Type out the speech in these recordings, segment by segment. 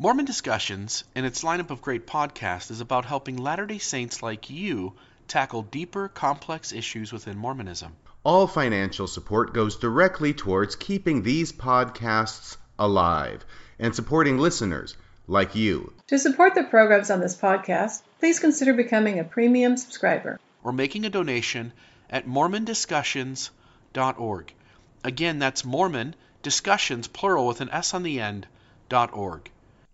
Mormon Discussions and its lineup of great podcasts is about helping Latter day Saints like you tackle deeper, complex issues within Mormonism. All financial support goes directly towards keeping these podcasts alive and supporting listeners like you. To support the programs on this podcast, please consider becoming a premium subscriber or making a donation at mormondiscussions.org. Again, that's Mormon Discussions, plural with an S on the end, dot org.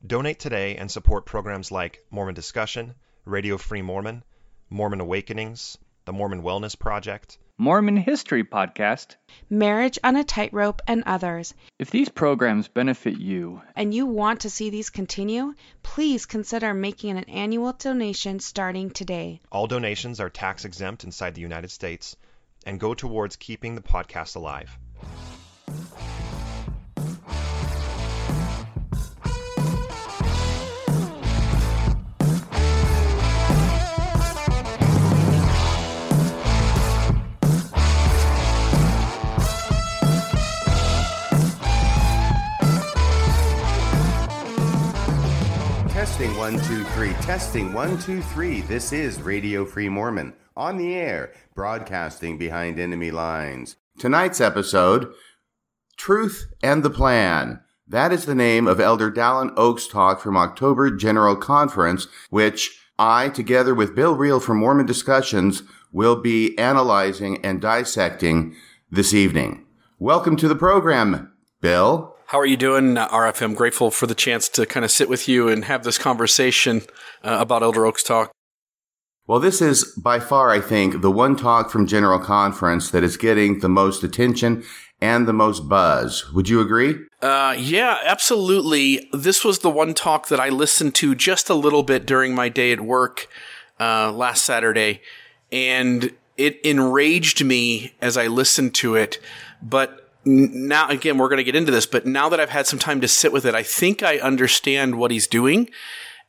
Donate today and support programs like Mormon Discussion, Radio Free Mormon, Mormon Awakenings, the Mormon Wellness Project, Mormon History Podcast, Marriage on a Tightrope, and others. If these programs benefit you and you want to see these continue, please consider making an annual donation starting today. All donations are tax exempt inside the United States and go towards keeping the podcast alive. Testing one, two, three. Testing one, two, three. This is Radio Free Mormon on the air, broadcasting behind enemy lines. Tonight's episode Truth and the Plan. That is the name of Elder Dallin Oaks' talk from October General Conference, which I, together with Bill Reel from Mormon Discussions, will be analyzing and dissecting this evening. Welcome to the program, Bill. How are you doing, uh, RFM? Grateful for the chance to kind of sit with you and have this conversation uh, about Elder Oaks Talk. Well, this is by far, I think, the one talk from General Conference that is getting the most attention and the most buzz. Would you agree? Uh, yeah, absolutely. This was the one talk that I listened to just a little bit during my day at work uh, last Saturday, and it enraged me as I listened to it. But now again we're going to get into this but now that i've had some time to sit with it i think i understand what he's doing.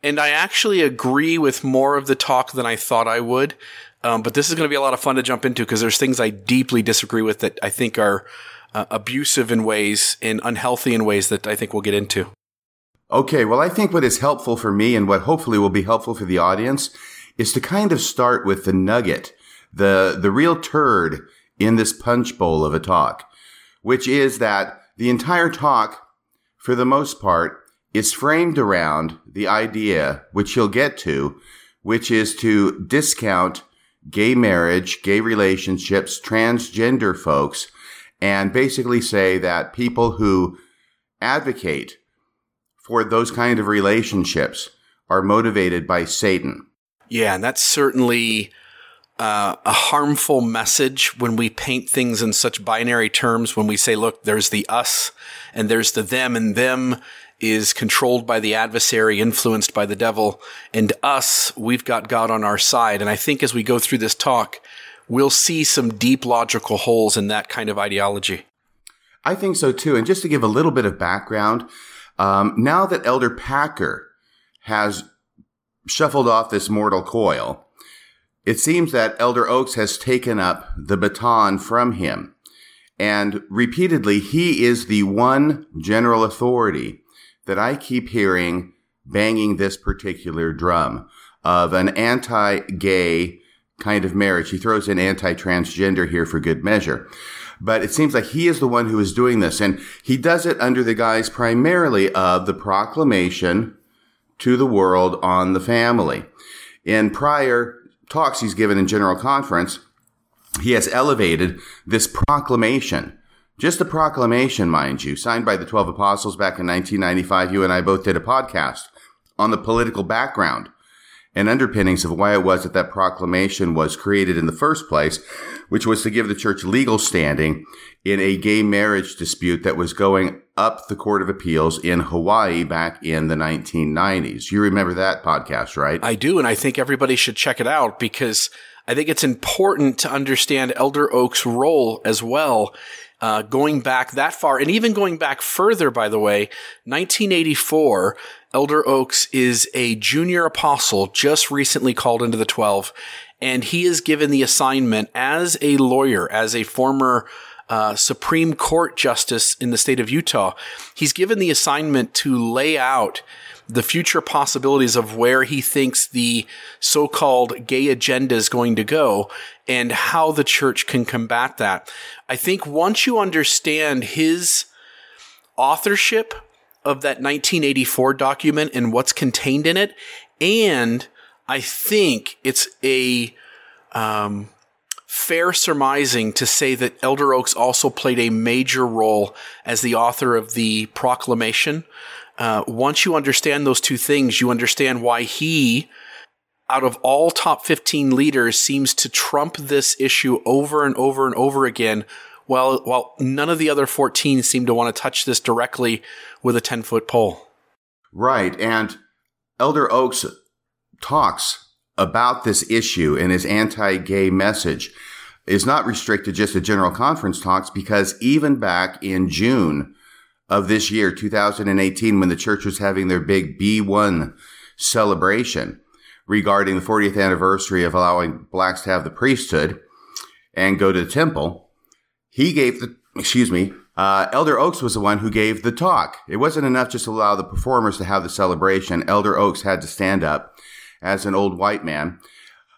And i actually agree with more of the talk than i thought i would. Um, but this is going to be a lot of fun to jump into because there's things i deeply disagree with that i think are uh, abusive in ways and unhealthy in ways that i think we'll get into. Okay well i think what is helpful for me and what hopefully will be helpful for the audience is to kind of start with the nugget the the real turd in this punch bowl of a talk which is that the entire talk, for the most part, is framed around the idea, which he'll get to, which is to discount gay marriage, gay relationships, transgender folks, and basically say that people who advocate for those kind of relationships are motivated by Satan. Yeah, and that's certainly uh, a harmful message when we paint things in such binary terms. When we say, look, there's the us and there's the them, and them is controlled by the adversary, influenced by the devil, and us, we've got God on our side. And I think as we go through this talk, we'll see some deep logical holes in that kind of ideology. I think so too. And just to give a little bit of background, um, now that Elder Packer has shuffled off this mortal coil, it seems that Elder Oaks has taken up the baton from him. And repeatedly, he is the one general authority that I keep hearing banging this particular drum of an anti gay kind of marriage. He throws in anti transgender here for good measure. But it seems like he is the one who is doing this. And he does it under the guise primarily of the proclamation to the world on the family. In prior talks he's given in General Conference, he has elevated this proclamation, just a proclamation, mind you, signed by the 12 apostles back in 1995. You and I both did a podcast on the political background and underpinnings of why it was that that proclamation was created in the first place, which was to give the church legal standing in a gay marriage dispute that was going up the Court of Appeals in Hawaii back in the 1990s. You remember that podcast, right? I do, and I think everybody should check it out because I think it's important to understand Elder Oak's role as well. Uh, going back that far, and even going back further, by the way, 1984, Elder Oaks is a junior apostle just recently called into the 12, and he is given the assignment as a lawyer, as a former uh, Supreme Court justice in the state of Utah. He's given the assignment to lay out the future possibilities of where he thinks the so-called gay agenda is going to go and how the church can combat that. I think once you understand his authorship of that 1984 document and what's contained in it, and I think it's a um, fair surmising to say that Elder Oaks also played a major role as the author of the proclamation. Uh, once you understand those two things, you understand why he, out of all top 15 leaders, seems to trump this issue over and over and over again, while, while none of the other 14 seem to want to touch this directly with a 10 foot pole. Right. And Elder Oaks talks about this issue and his anti-gay message is not restricted just to general conference talks because even back in June of this year, 2018, when the church was having their big Be One celebration regarding the 40th anniversary of allowing blacks to have the priesthood and go to the temple, he gave the, excuse me, uh, Elder Oaks was the one who gave the talk. It wasn't enough just to allow the performers to have the celebration. Elder Oaks had to stand up as an old white man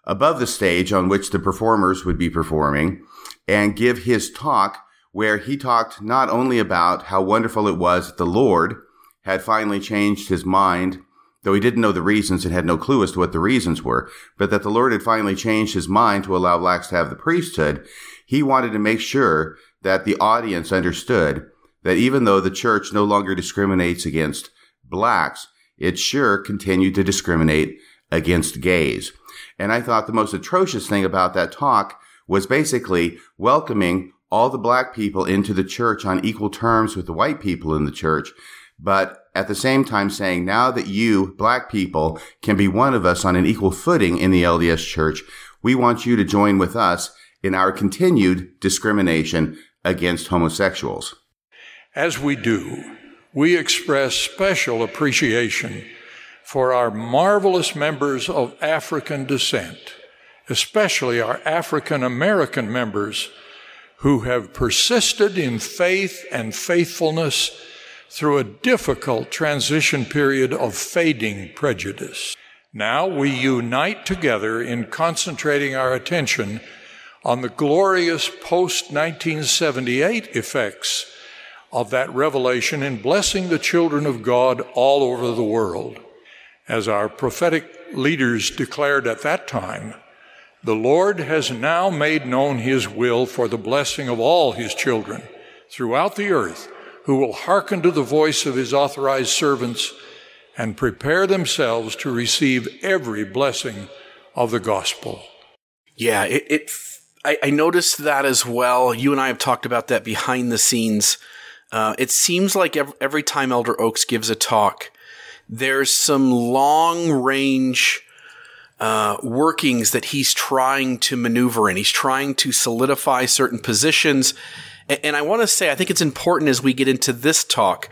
above the stage on which the performers would be performing and give his talk where he talked not only about how wonderful it was that the Lord had finally changed his mind, though he didn't know the reasons and had no clue as to what the reasons were, but that the Lord had finally changed his mind to allow blacks to have the priesthood. He wanted to make sure that the audience understood that even though the church no longer discriminates against blacks, it sure continued to discriminate against gays. And I thought the most atrocious thing about that talk was basically welcoming all the black people into the church on equal terms with the white people in the church. But at the same time saying, now that you, black people, can be one of us on an equal footing in the LDS church, we want you to join with us in our continued discrimination against homosexuals. As we do, we express special appreciation for our marvelous members of African descent, especially our African American members who have persisted in faith and faithfulness through a difficult transition period of fading prejudice. Now we unite together in concentrating our attention on the glorious post 1978 effects of that revelation in blessing the children of God all over the world. As our prophetic leaders declared at that time, the Lord has now made known his will for the blessing of all his children throughout the earth who will hearken to the voice of his authorized servants and prepare themselves to receive every blessing of the gospel. Yeah, it, it I, I, noticed that as well. You and I have talked about that behind the scenes. Uh, it seems like every, every time Elder Oaks gives a talk, there's some long range uh, workings that he's trying to maneuver in. He's trying to solidify certain positions. And, and I want to say, I think it's important as we get into this talk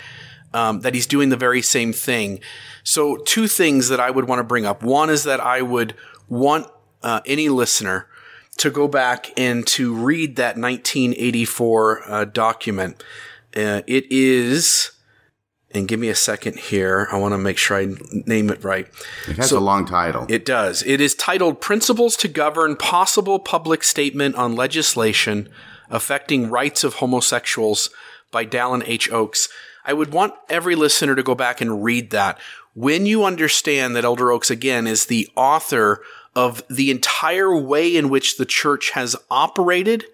um, that he's doing the very same thing. So, two things that I would want to bring up. One is that I would want uh, any listener to go back and to read that 1984 uh, document. Uh, it is and give me a second here. I want to make sure I name it right. It has so, a long title. It does. It is titled Principles to Govern Possible Public Statement on Legislation Affecting Rights of Homosexuals by Dallin H. Oaks. I would want every listener to go back and read that. When you understand that Elder Oaks, again, is the author of the entire way in which the church has operated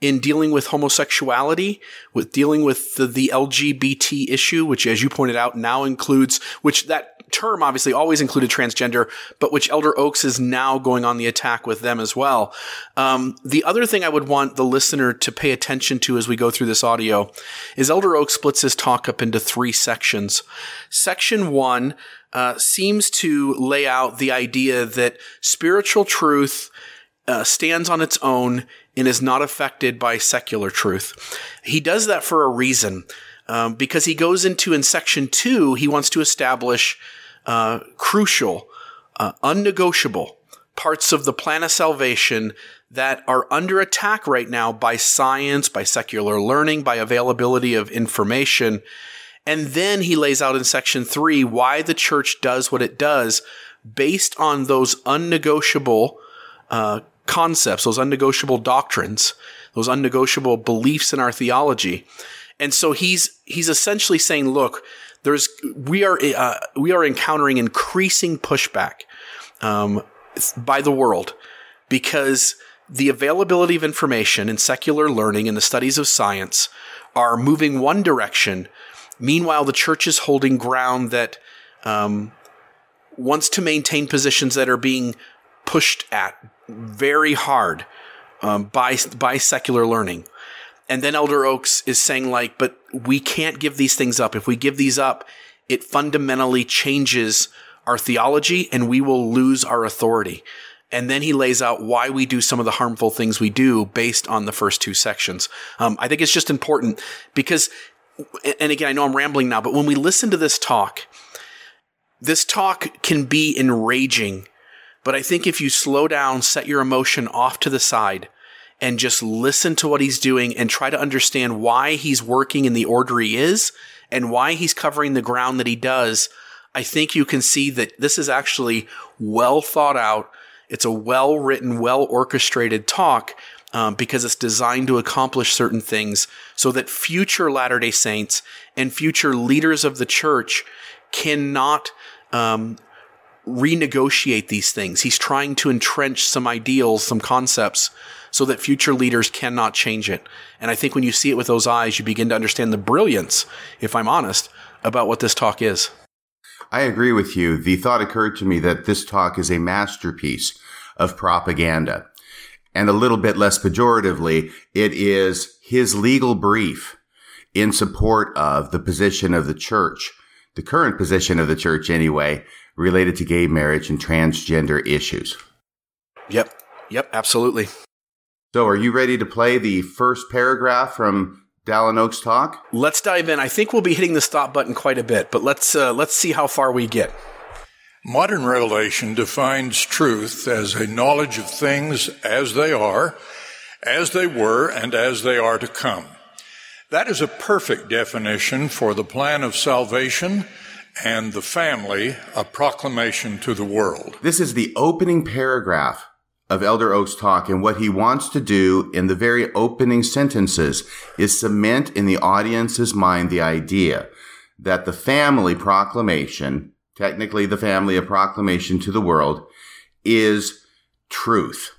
in dealing with homosexuality, with dealing with the, the LGBT issue, which, as you pointed out, now includes, which that term obviously always included transgender, but which Elder Oaks is now going on the attack with them as well. Um, the other thing I would want the listener to pay attention to as we go through this audio is Elder Oaks splits his talk up into three sections. Section one uh, seems to lay out the idea that spiritual truth uh, stands on its own and is not affected by secular truth. He does that for a reason, um, because he goes into in section two, he wants to establish uh, crucial, uh, unnegotiable parts of the plan of salvation that are under attack right now by science, by secular learning, by availability of information. And then he lays out in section three why the church does what it does based on those unnegotiable uh, concepts, those unnegotiable doctrines, those unnegotiable beliefs in our theology. And so he's he's essentially saying, look, there's we are uh, we are encountering increasing pushback um, by the world because the availability of information and secular learning and the studies of science are moving one direction. Meanwhile, the church is holding ground that um, wants to maintain positions that are being pushed at very hard um, by by secular learning. And then Elder Oaks is saying like, but we can't give these things up. If we give these up, it fundamentally changes our theology and we will lose our authority. And then he lays out why we do some of the harmful things we do based on the first two sections. Um, I think it's just important because, and again, I know I'm rambling now, but when we listen to this talk, this talk can be enraging. But I think if you slow down, set your emotion off to the side, and just listen to what he's doing and try to understand why he's working in the order he is and why he's covering the ground that he does, I think you can see that this is actually well thought out it's a well written, well orchestrated talk um, because it's designed to accomplish certain things so that future Latter day Saints and future leaders of the church cannot um, renegotiate these things. He's trying to entrench some ideals, some concepts, so that future leaders cannot change it. And I think when you see it with those eyes, you begin to understand the brilliance, if I'm honest, about what this talk is. I agree with you. The thought occurred to me that this talk is a masterpiece of propaganda. And a little bit less pejoratively, it is his legal brief in support of the position of the church, the current position of the church anyway, related to gay marriage and transgender issues. Yep. Yep. Absolutely. So, are you ready to play the first paragraph from Dallin Oaks talk? Let's dive in. I think we'll be hitting the stop button quite a bit, but let's uh, let's see how far we get. Modern revelation defines truth as a knowledge of things as they are, as they were, and as they are to come. That is a perfect definition for the plan of salvation and the family, a proclamation to the world. This is the opening paragraph of Elder Oaks talk, and what he wants to do in the very opening sentences is cement in the audience's mind the idea that the family proclamation technically the family of proclamation to the world, is truth.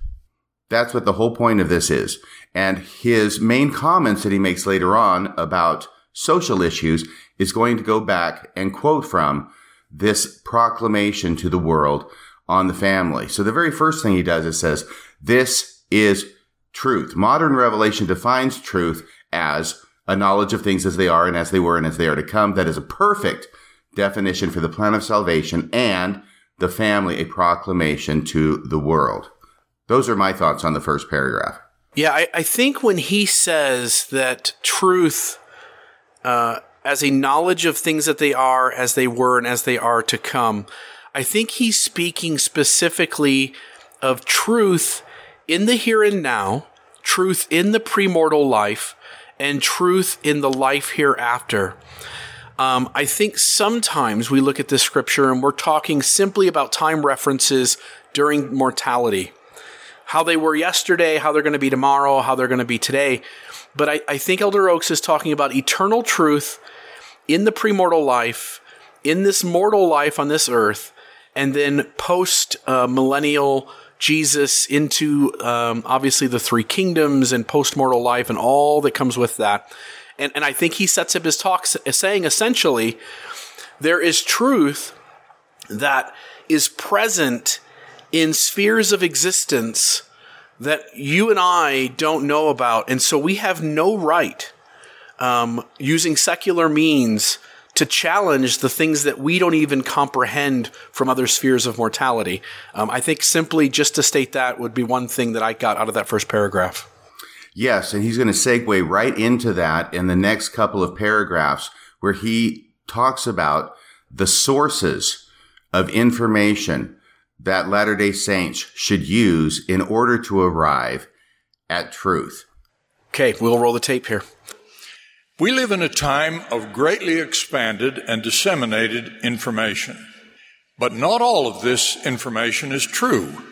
That's what the whole point of this is. And his main comments that he makes later on about social issues is going to go back and quote from this proclamation to the world on the family. So the very first thing he does is says, this is truth. Modern revelation defines truth as a knowledge of things as they are and as they were and as they are to come. That is a perfect definition for the plan of salvation and the family a proclamation to the world. Those are my thoughts on the first paragraph. Yeah, I, I think when he says that truth, uh, as a knowledge of things that they are, as they were, and as they are to come, I think he's speaking specifically of truth in the here and now, truth in the premortal life, and truth in the life hereafter. Um, I think sometimes we look at this scripture and we're talking simply about time references during mortality, how they were yesterday, how they're going to be tomorrow, how they're going to be today. But I, I think Elder Oaks is talking about eternal truth in the premortal life, in this mortal life on this earth, and then post uh, millennial Jesus into um, obviously the three kingdoms and post mortal life and all that comes with that. And, and I think he sets up his talk saying essentially, there is truth that is present in spheres of existence that you and I don't know about. And so we have no right, um, using secular means, to challenge the things that we don't even comprehend from other spheres of mortality. Um, I think simply just to state that would be one thing that I got out of that first paragraph. Yes, and he's going to segue right into that in the next couple of paragraphs where he talks about the sources of information that Latter day Saints should use in order to arrive at truth. Okay, we'll roll the tape here. We live in a time of greatly expanded and disseminated information. But not all of this information is true.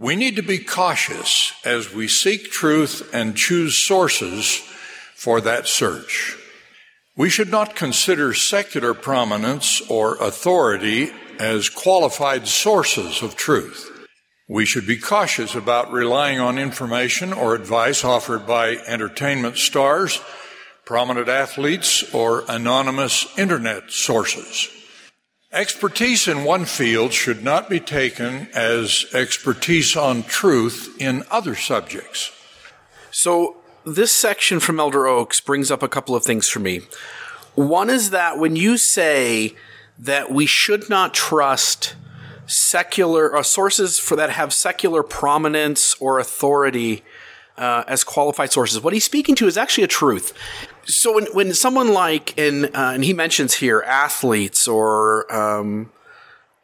We need to be cautious as we seek truth and choose sources for that search. We should not consider secular prominence or authority as qualified sources of truth. We should be cautious about relying on information or advice offered by entertainment stars, prominent athletes, or anonymous internet sources. Expertise in one field should not be taken as expertise on truth in other subjects. So, this section from Elder Oaks brings up a couple of things for me. One is that when you say that we should not trust secular uh, sources for that have secular prominence or authority uh, as qualified sources. What he's speaking to is actually a truth. So when when someone like and uh, and he mentions here athletes or um,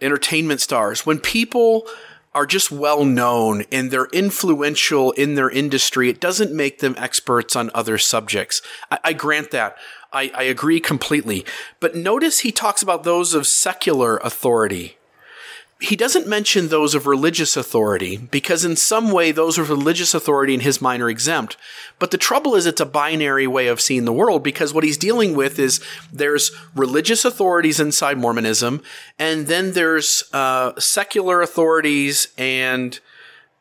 entertainment stars, when people are just well known and they're influential in their industry, it doesn't make them experts on other subjects. I, I grant that. I, I agree completely. But notice he talks about those of secular authority he doesn't mention those of religious authority because in some way those of religious authority in his mind are exempt. But the trouble is it's a binary way of seeing the world because what he's dealing with is there's religious authorities inside Mormonism and then there's uh, secular authorities and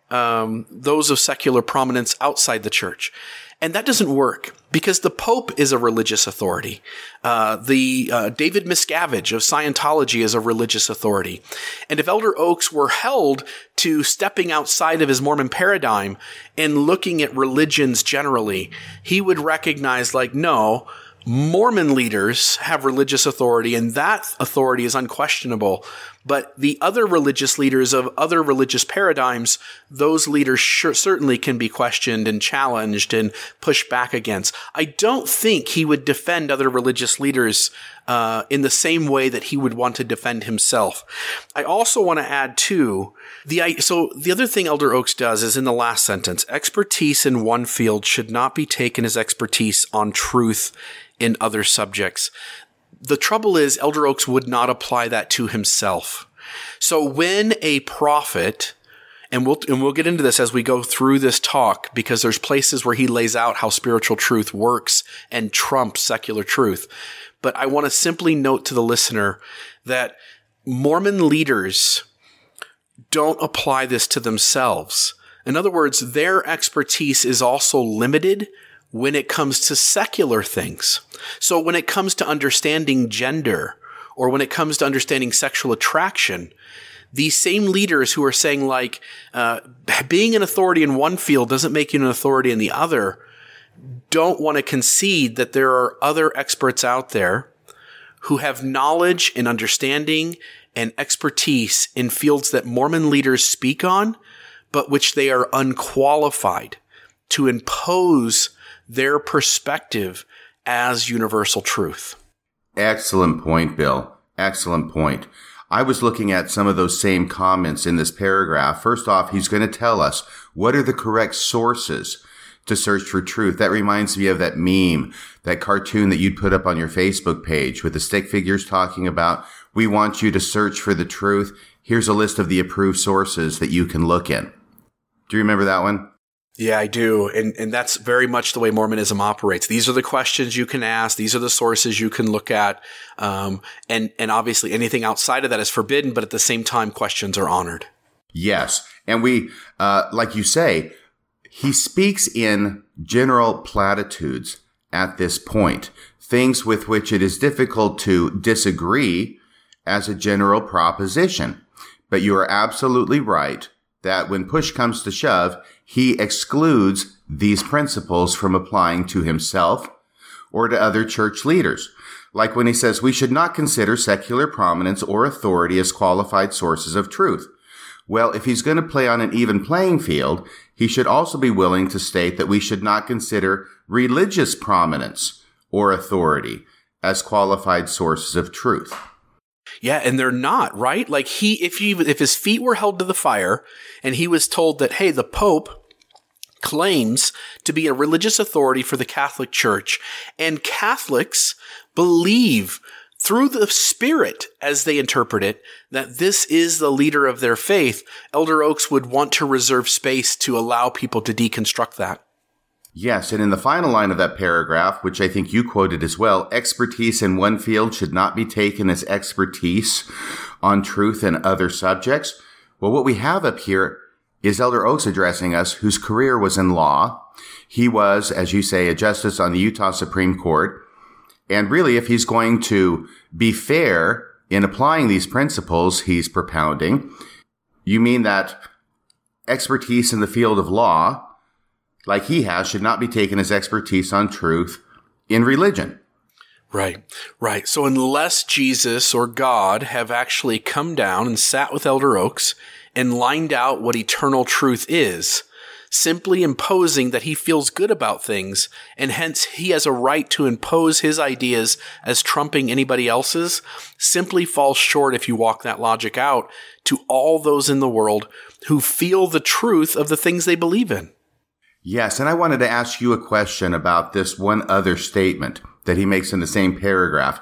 um, those of secular prominence outside the church. And that doesn't work because the Pope is a religious authority. Uh, the uh, David Miscavige of Scientology is a religious authority. And if Elder Oaks were held to stepping outside of his Mormon paradigm and looking at religions generally, he would recognize, like, no, Mormon leaders have religious authority, and that authority is unquestionable. But the other religious leaders of other religious paradigms, those leaders sure, certainly can be questioned and challenged and pushed back against. I don't think he would defend other religious leaders uh, in the same way that he would want to defend himself. I also want to add too the so the other thing Elder Oaks does is in the last sentence, expertise in one field should not be taken as expertise on truth in other subjects. The trouble is, Elder Oaks would not apply that to himself. So when a prophet, and we'll, and we'll get into this as we go through this talk, because there's places where he lays out how spiritual truth works and trumps secular truth. But I want to simply note to the listener that Mormon leaders don't apply this to themselves. In other words, their expertise is also limited when it comes to secular things. So when it comes to understanding gender or when it comes to understanding sexual attraction, these same leaders who are saying like, uh, being an authority in one field doesn't make you an authority in the other, don't want to concede that there are other experts out there who have knowledge and understanding and expertise in fields that Mormon leaders speak on, but which they are unqualified to impose their perspective as universal truth. Excellent point, Bill. Excellent point. I was looking at some of those same comments in this paragraph. First off, he's going to tell us what are the correct sources to search for truth. That reminds me of that meme, that cartoon that you'd put up on your Facebook page with the stick figures talking about, we want you to search for the truth. Here's a list of the approved sources that you can look in. Do you remember that one? Yeah, I do. And, and that's very much the way Mormonism operates. These are the questions you can ask. These are the sources you can look at. Um, and, and obviously anything outside of that is forbidden, but at the same time, questions are honored. Yes. And we, uh, like you say, he speaks in general platitudes at this point, things with which it is difficult to disagree as a general proposition. But you are absolutely right that when push comes to shove, he excludes these principles from applying to himself or to other church leaders. Like when he says we should not consider secular prominence or authority as qualified sources of truth. Well, if he's going to play on an even playing field, he should also be willing to state that we should not consider religious prominence or authority as qualified sources of truth. Yeah, and they're not, right? Like he if he if his feet were held to the fire and he was told that hey, the pope claims to be a religious authority for the Catholic Church, and Catholics believe through the Spirit, as they interpret it, that this is the leader of their faith, Elder Oaks would want to reserve space to allow people to deconstruct that. Yes, and in the final line of that paragraph, which I think you quoted as well, expertise in one field should not be taken as expertise on truth and other subjects. Well, what we have up here is Elder Oaks addressing us, whose career was in law. He was, as you say, a justice on the Utah Supreme Court. And really, if he's going to be fair in applying these principles he's propounding, you mean that expertise in the field of law like he has should not be taken as expertise on truth in religion. Right, right. So unless Jesus or God have actually come down and sat with Elder Oaks and lined out what eternal truth is, simply imposing that he feels good about things and hence he has a right to impose his ideas as trumping anybody else's simply falls short if you walk that logic out to all those in the world who feel the truth of the things they believe in. Yes, and I wanted to ask you a question about this one other statement that he makes in the same paragraph.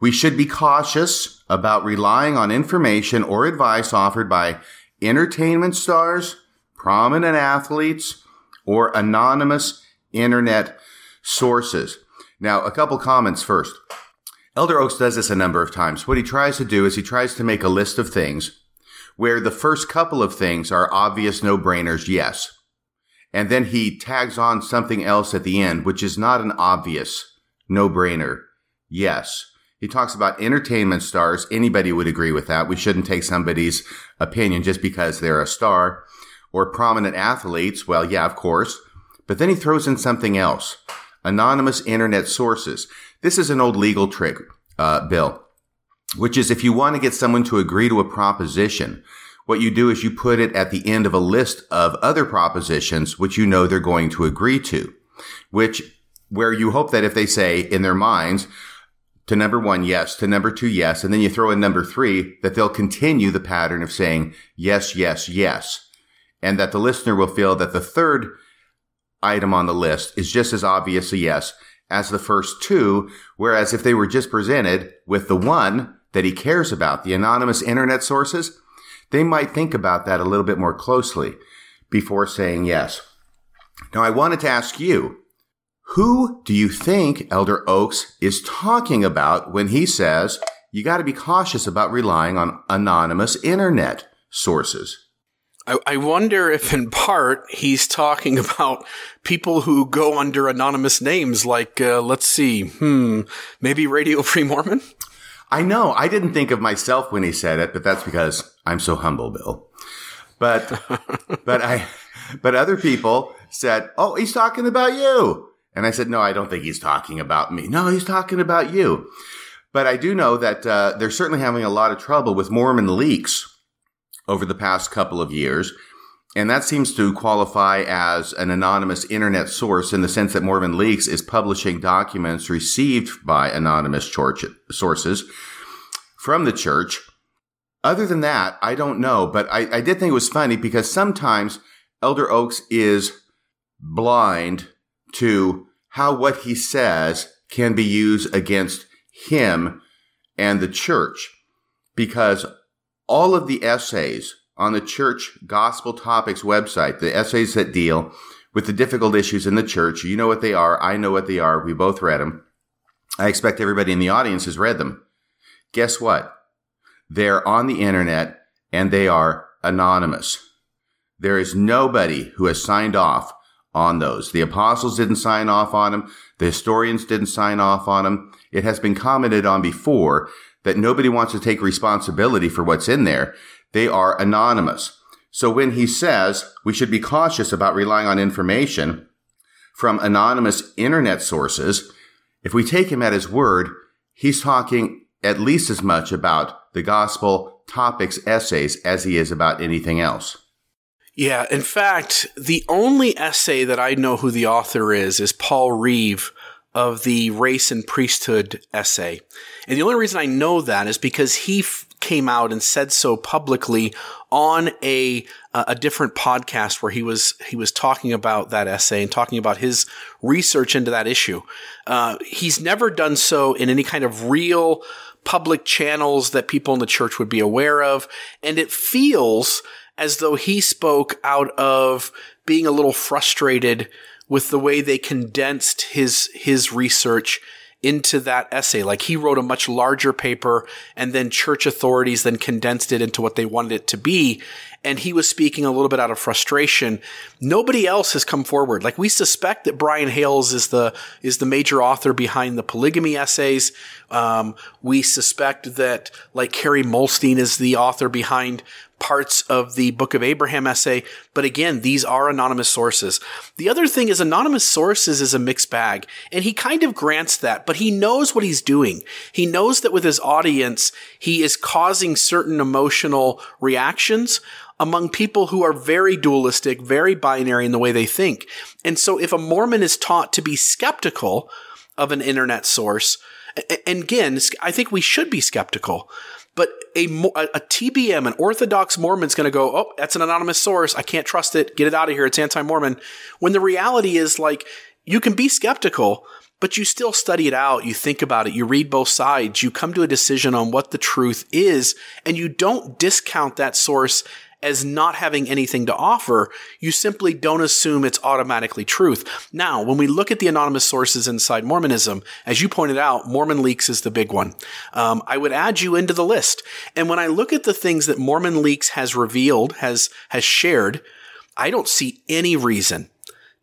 We should be cautious about relying on information or advice offered by entertainment stars, prominent athletes, or anonymous internet sources. Now, a couple comments first. Elder Oaks does this a number of times. What he tries to do is he tries to make a list of things where the first couple of things are obvious no brainers, yes. And then he tags on something else at the end, which is not an obvious no brainer. Yes. He talks about entertainment stars. Anybody would agree with that. We shouldn't take somebody's opinion just because they're a star or prominent athletes. Well, yeah, of course. But then he throws in something else. Anonymous internet sources. This is an old legal trick, uh, Bill, which is if you want to get someone to agree to a proposition, what you do is you put it at the end of a list of other propositions which you know they're going to agree to, which where you hope that if they say in their minds to number one, yes, to number two, yes, and then you throw in number three, that they'll continue the pattern of saying yes, yes, yes. And that the listener will feel that the third item on the list is just as obvious a yes as the first two. Whereas if they were just presented with the one that he cares about, the anonymous internet sources, they might think about that a little bit more closely before saying yes. Now, I wanted to ask you, who do you think Elder Oaks is talking about when he says you got to be cautious about relying on anonymous internet sources? I, I wonder if, in part, he's talking about people who go under anonymous names, like, uh, let's see, hmm, maybe Radio Free Mormon? I know. I didn't think of myself when he said it, but that's because I'm so humble, Bill. But, but I, but other people said, Oh, he's talking about you. And I said, No, I don't think he's talking about me. No, he's talking about you. But I do know that uh, they're certainly having a lot of trouble with Mormon leaks over the past couple of years. And that seems to qualify as an anonymous internet source in the sense that Mormon Leaks is publishing documents received by anonymous church sources from the church. Other than that, I don't know, but I, I did think it was funny because sometimes Elder Oaks is blind to how what he says can be used against him and the church because all of the essays on the church gospel topics website, the essays that deal with the difficult issues in the church. You know what they are. I know what they are. We both read them. I expect everybody in the audience has read them. Guess what? They're on the internet and they are anonymous. There is nobody who has signed off on those. The apostles didn't sign off on them. The historians didn't sign off on them. It has been commented on before that nobody wants to take responsibility for what's in there. They are anonymous. So when he says we should be cautious about relying on information from anonymous internet sources, if we take him at his word, he's talking at least as much about the gospel topics essays as he is about anything else. Yeah, in fact, the only essay that I know who the author is is Paul Reeve of the Race and Priesthood essay. And the only reason I know that is because he f- came out and said so publicly on a a different podcast where he was he was talking about that essay and talking about his research into that issue. Uh, he's never done so in any kind of real public channels that people in the church would be aware of, and it feels as though he spoke out of being a little frustrated with the way they condensed his his research into that essay. Like he wrote a much larger paper and then church authorities then condensed it into what they wanted it to be. And he was speaking a little bit out of frustration. Nobody else has come forward. Like we suspect that Brian Hales is the, is the major author behind the polygamy essays. Um, we suspect that like Kerry Muhlestein is the author behind parts of the Book of Abraham essay. But again, these are anonymous sources. The other thing is anonymous sources is a mixed bag, and he kind of grants that, but he knows what he's doing. He knows that with his audience, he is causing certain emotional reactions among people who are very dualistic, very binary in the way they think. And so if a Mormon is taught to be skeptical of an internet source, and again, I think we should be skeptical. But a, a TBM, an Orthodox Mormon's going to go, oh, that's an anonymous source. I can't trust it. Get it out of here. It's anti-Mormon. When the reality is like, you can be skeptical, but you still study it out. You think about it. You read both sides. You come to a decision on what the truth is, and you don't discount that source as not having anything to offer, you simply don't assume it's automatically truth. Now, when we look at the anonymous sources inside Mormonism, as you pointed out, Mormon Leaks is the big one. Um, I would add you into the list. And when I look at the things that Mormon Leaks has revealed, has, has shared, I don't see any reason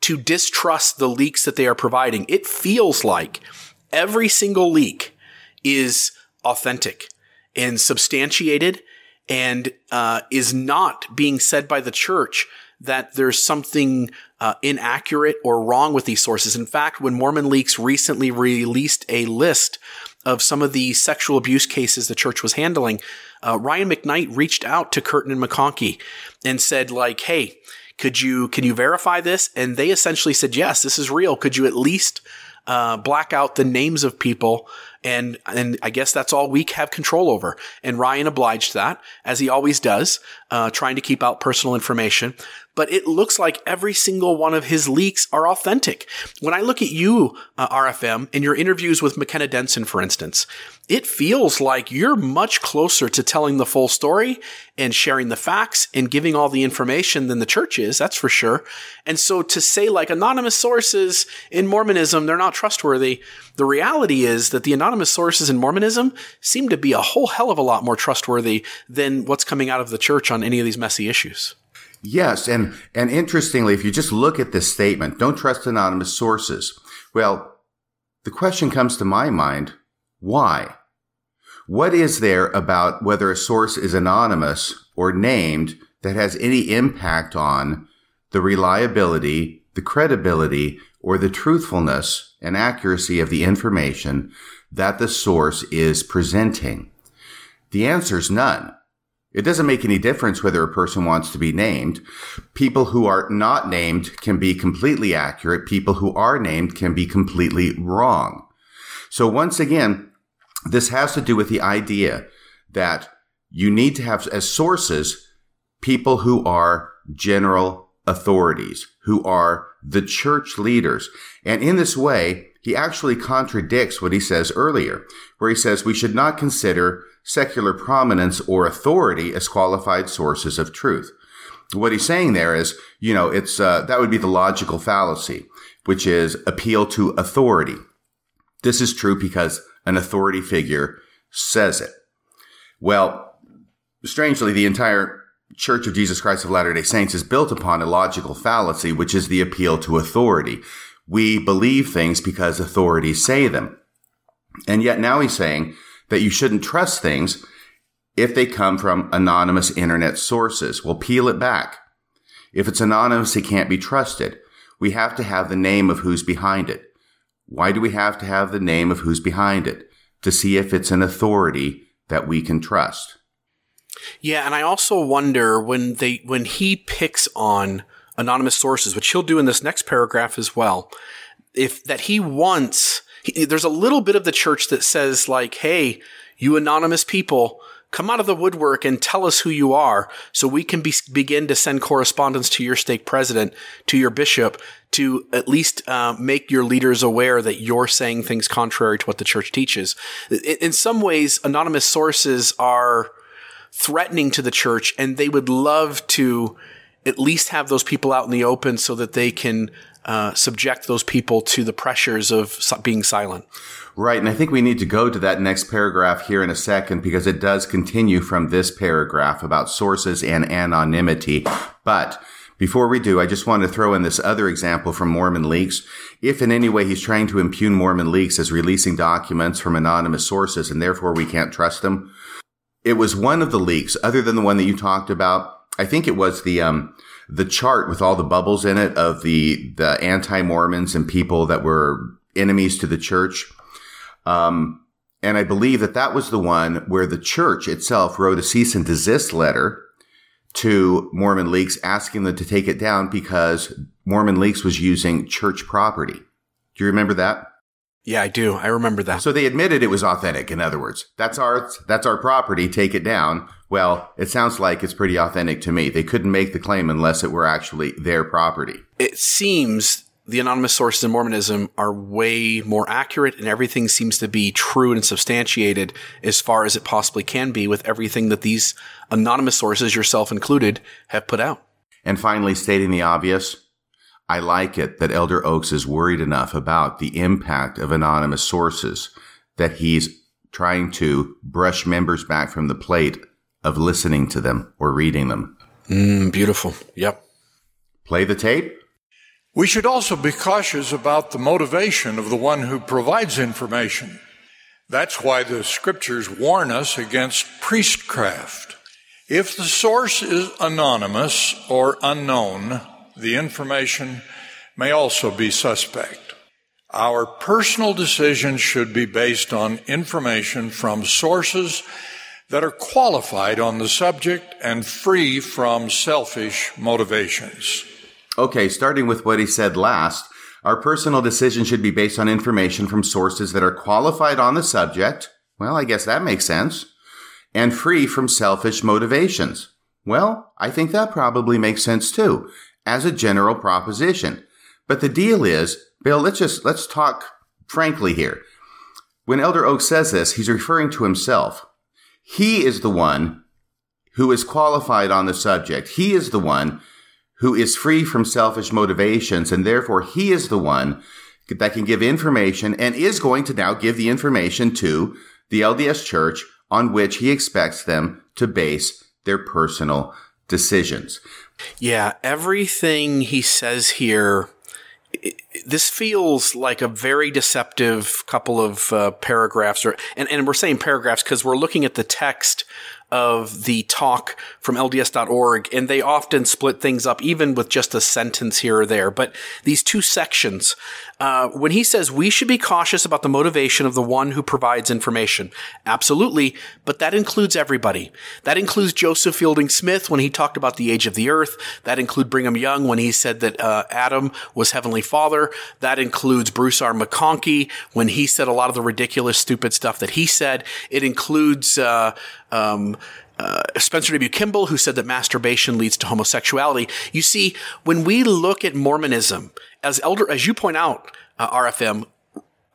to distrust the leaks that they are providing. It feels like every single leak is authentic and substantiated and uh, is not being said by the church that there's something uh, inaccurate or wrong with these sources. In fact, when Mormon Leaks recently released a list of some of the sexual abuse cases the church was handling, uh, Ryan McKnight reached out to Kirton and McConkie and said, like, "Hey, could you can you verify this?" And they essentially said, "Yes, this is real. Could you at least?" Uh, black out the names of people and, and I guess that's all we have control over. And Ryan obliged that, as he always does, uh, trying to keep out personal information. But it looks like every single one of his leaks are authentic. When I look at you, uh, RFM, in your interviews with McKenna Denson, for instance, it feels like you're much closer to telling the full story and sharing the facts and giving all the information than the church is. That's for sure. And so to say like anonymous sources in Mormonism, they're not trustworthy. The reality is that the anonymous sources in Mormonism seem to be a whole hell of a lot more trustworthy than what's coming out of the church on any of these messy issues. Yes, and and interestingly, if you just look at this statement, don't trust anonymous sources. Well, the question comes to my mind, why? What is there about whether a source is anonymous or named that has any impact on the reliability, the credibility, or the truthfulness and accuracy of the information that the source is presenting? The answer is none. It doesn't make any difference whether a person wants to be named. People who are not named can be completely accurate. People who are named can be completely wrong. So once again, this has to do with the idea that you need to have as sources people who are general authorities, who are the church leaders. And in this way, he actually contradicts what he says earlier, where he says we should not consider secular prominence or authority as qualified sources of truth. What he's saying there is, you know, it's, uh, that would be the logical fallacy, which is appeal to authority. This is true because an authority figure says it. Well, strangely, the entire Church of Jesus Christ of Latter day Saints is built upon a logical fallacy, which is the appeal to authority. We believe things because authorities say them. And yet now he's saying that you shouldn't trust things if they come from anonymous internet sources. We'll peel it back. If it's anonymous, it can't be trusted. We have to have the name of who's behind it. Why do we have to have the name of who's behind it? To see if it's an authority that we can trust. Yeah, and I also wonder when they when he picks on anonymous sources, which he'll do in this next paragraph as well, if that he wants he, there's a little bit of the church that says like, "Hey, you anonymous people, come out of the woodwork and tell us who you are so we can be, begin to send correspondence to your stake president, to your bishop, to at least uh, make your leaders aware that you're saying things contrary to what the church teaches. In, in some ways, anonymous sources are threatening to the church and they would love to at least have those people out in the open so that they can uh, subject those people to the pressures of being silent. Right. And I think we need to go to that next paragraph here in a second because it does continue from this paragraph about sources and anonymity. But before we do, I just want to throw in this other example from Mormon Leaks. If in any way he's trying to impugn Mormon Leaks as releasing documents from anonymous sources and therefore we can't trust them, it was one of the leaks, other than the one that you talked about. I think it was the um, the chart with all the bubbles in it of the the anti Mormons and people that were enemies to the church. Um, and I believe that that was the one where the church itself wrote a cease and desist letter to Mormon Leaks asking them to take it down because Mormon Leaks was using church property. Do you remember that? Yeah, I do. I remember that. So they admitted it was authentic. In other words, that's our that's our property. Take it down. Well, it sounds like it's pretty authentic to me. They couldn't make the claim unless it were actually their property. It seems the anonymous sources in Mormonism are way more accurate and everything seems to be true and substantiated as far as it possibly can be with everything that these anonymous sources, yourself included, have put out. And finally, stating the obvious, I like it that Elder Oaks is worried enough about the impact of anonymous sources that he's trying to brush members back from the plate of listening to them or reading them. Mm, beautiful. Yep. Play the tape. We should also be cautious about the motivation of the one who provides information. That's why the scriptures warn us against priestcraft. If the source is anonymous or unknown, the information may also be suspect. Our personal decisions should be based on information from sources that are qualified on the subject and free from selfish motivations. Okay, starting with what he said last, our personal decision should be based on information from sources that are qualified on the subject. Well, I guess that makes sense. And free from selfish motivations. Well, I think that probably makes sense too, as a general proposition. But the deal is, Bill, let's just, let's talk frankly here. When Elder Oak says this, he's referring to himself. He is the one who is qualified on the subject. He is the one who is free from selfish motivations, and therefore he is the one that can give information and is going to now give the information to the LDS church on which he expects them to base their personal decisions. Yeah, everything he says here this feels like a very deceptive couple of uh, paragraphs or and, and we're saying paragraphs because we're looking at the text of the talk from LDS.org, and they often split things up, even with just a sentence here or there. But these two sections, uh, when he says we should be cautious about the motivation of the one who provides information, absolutely, but that includes everybody. That includes Joseph Fielding Smith when he talked about the age of the earth. That includes Brigham Young when he said that uh, Adam was Heavenly Father. That includes Bruce R. McConkie when he said a lot of the ridiculous, stupid stuff that he said. It includes uh, um, uh, Spencer W. Kimball, who said that masturbation leads to homosexuality. You see, when we look at Mormonism, as elder, as you point out, uh, RFM,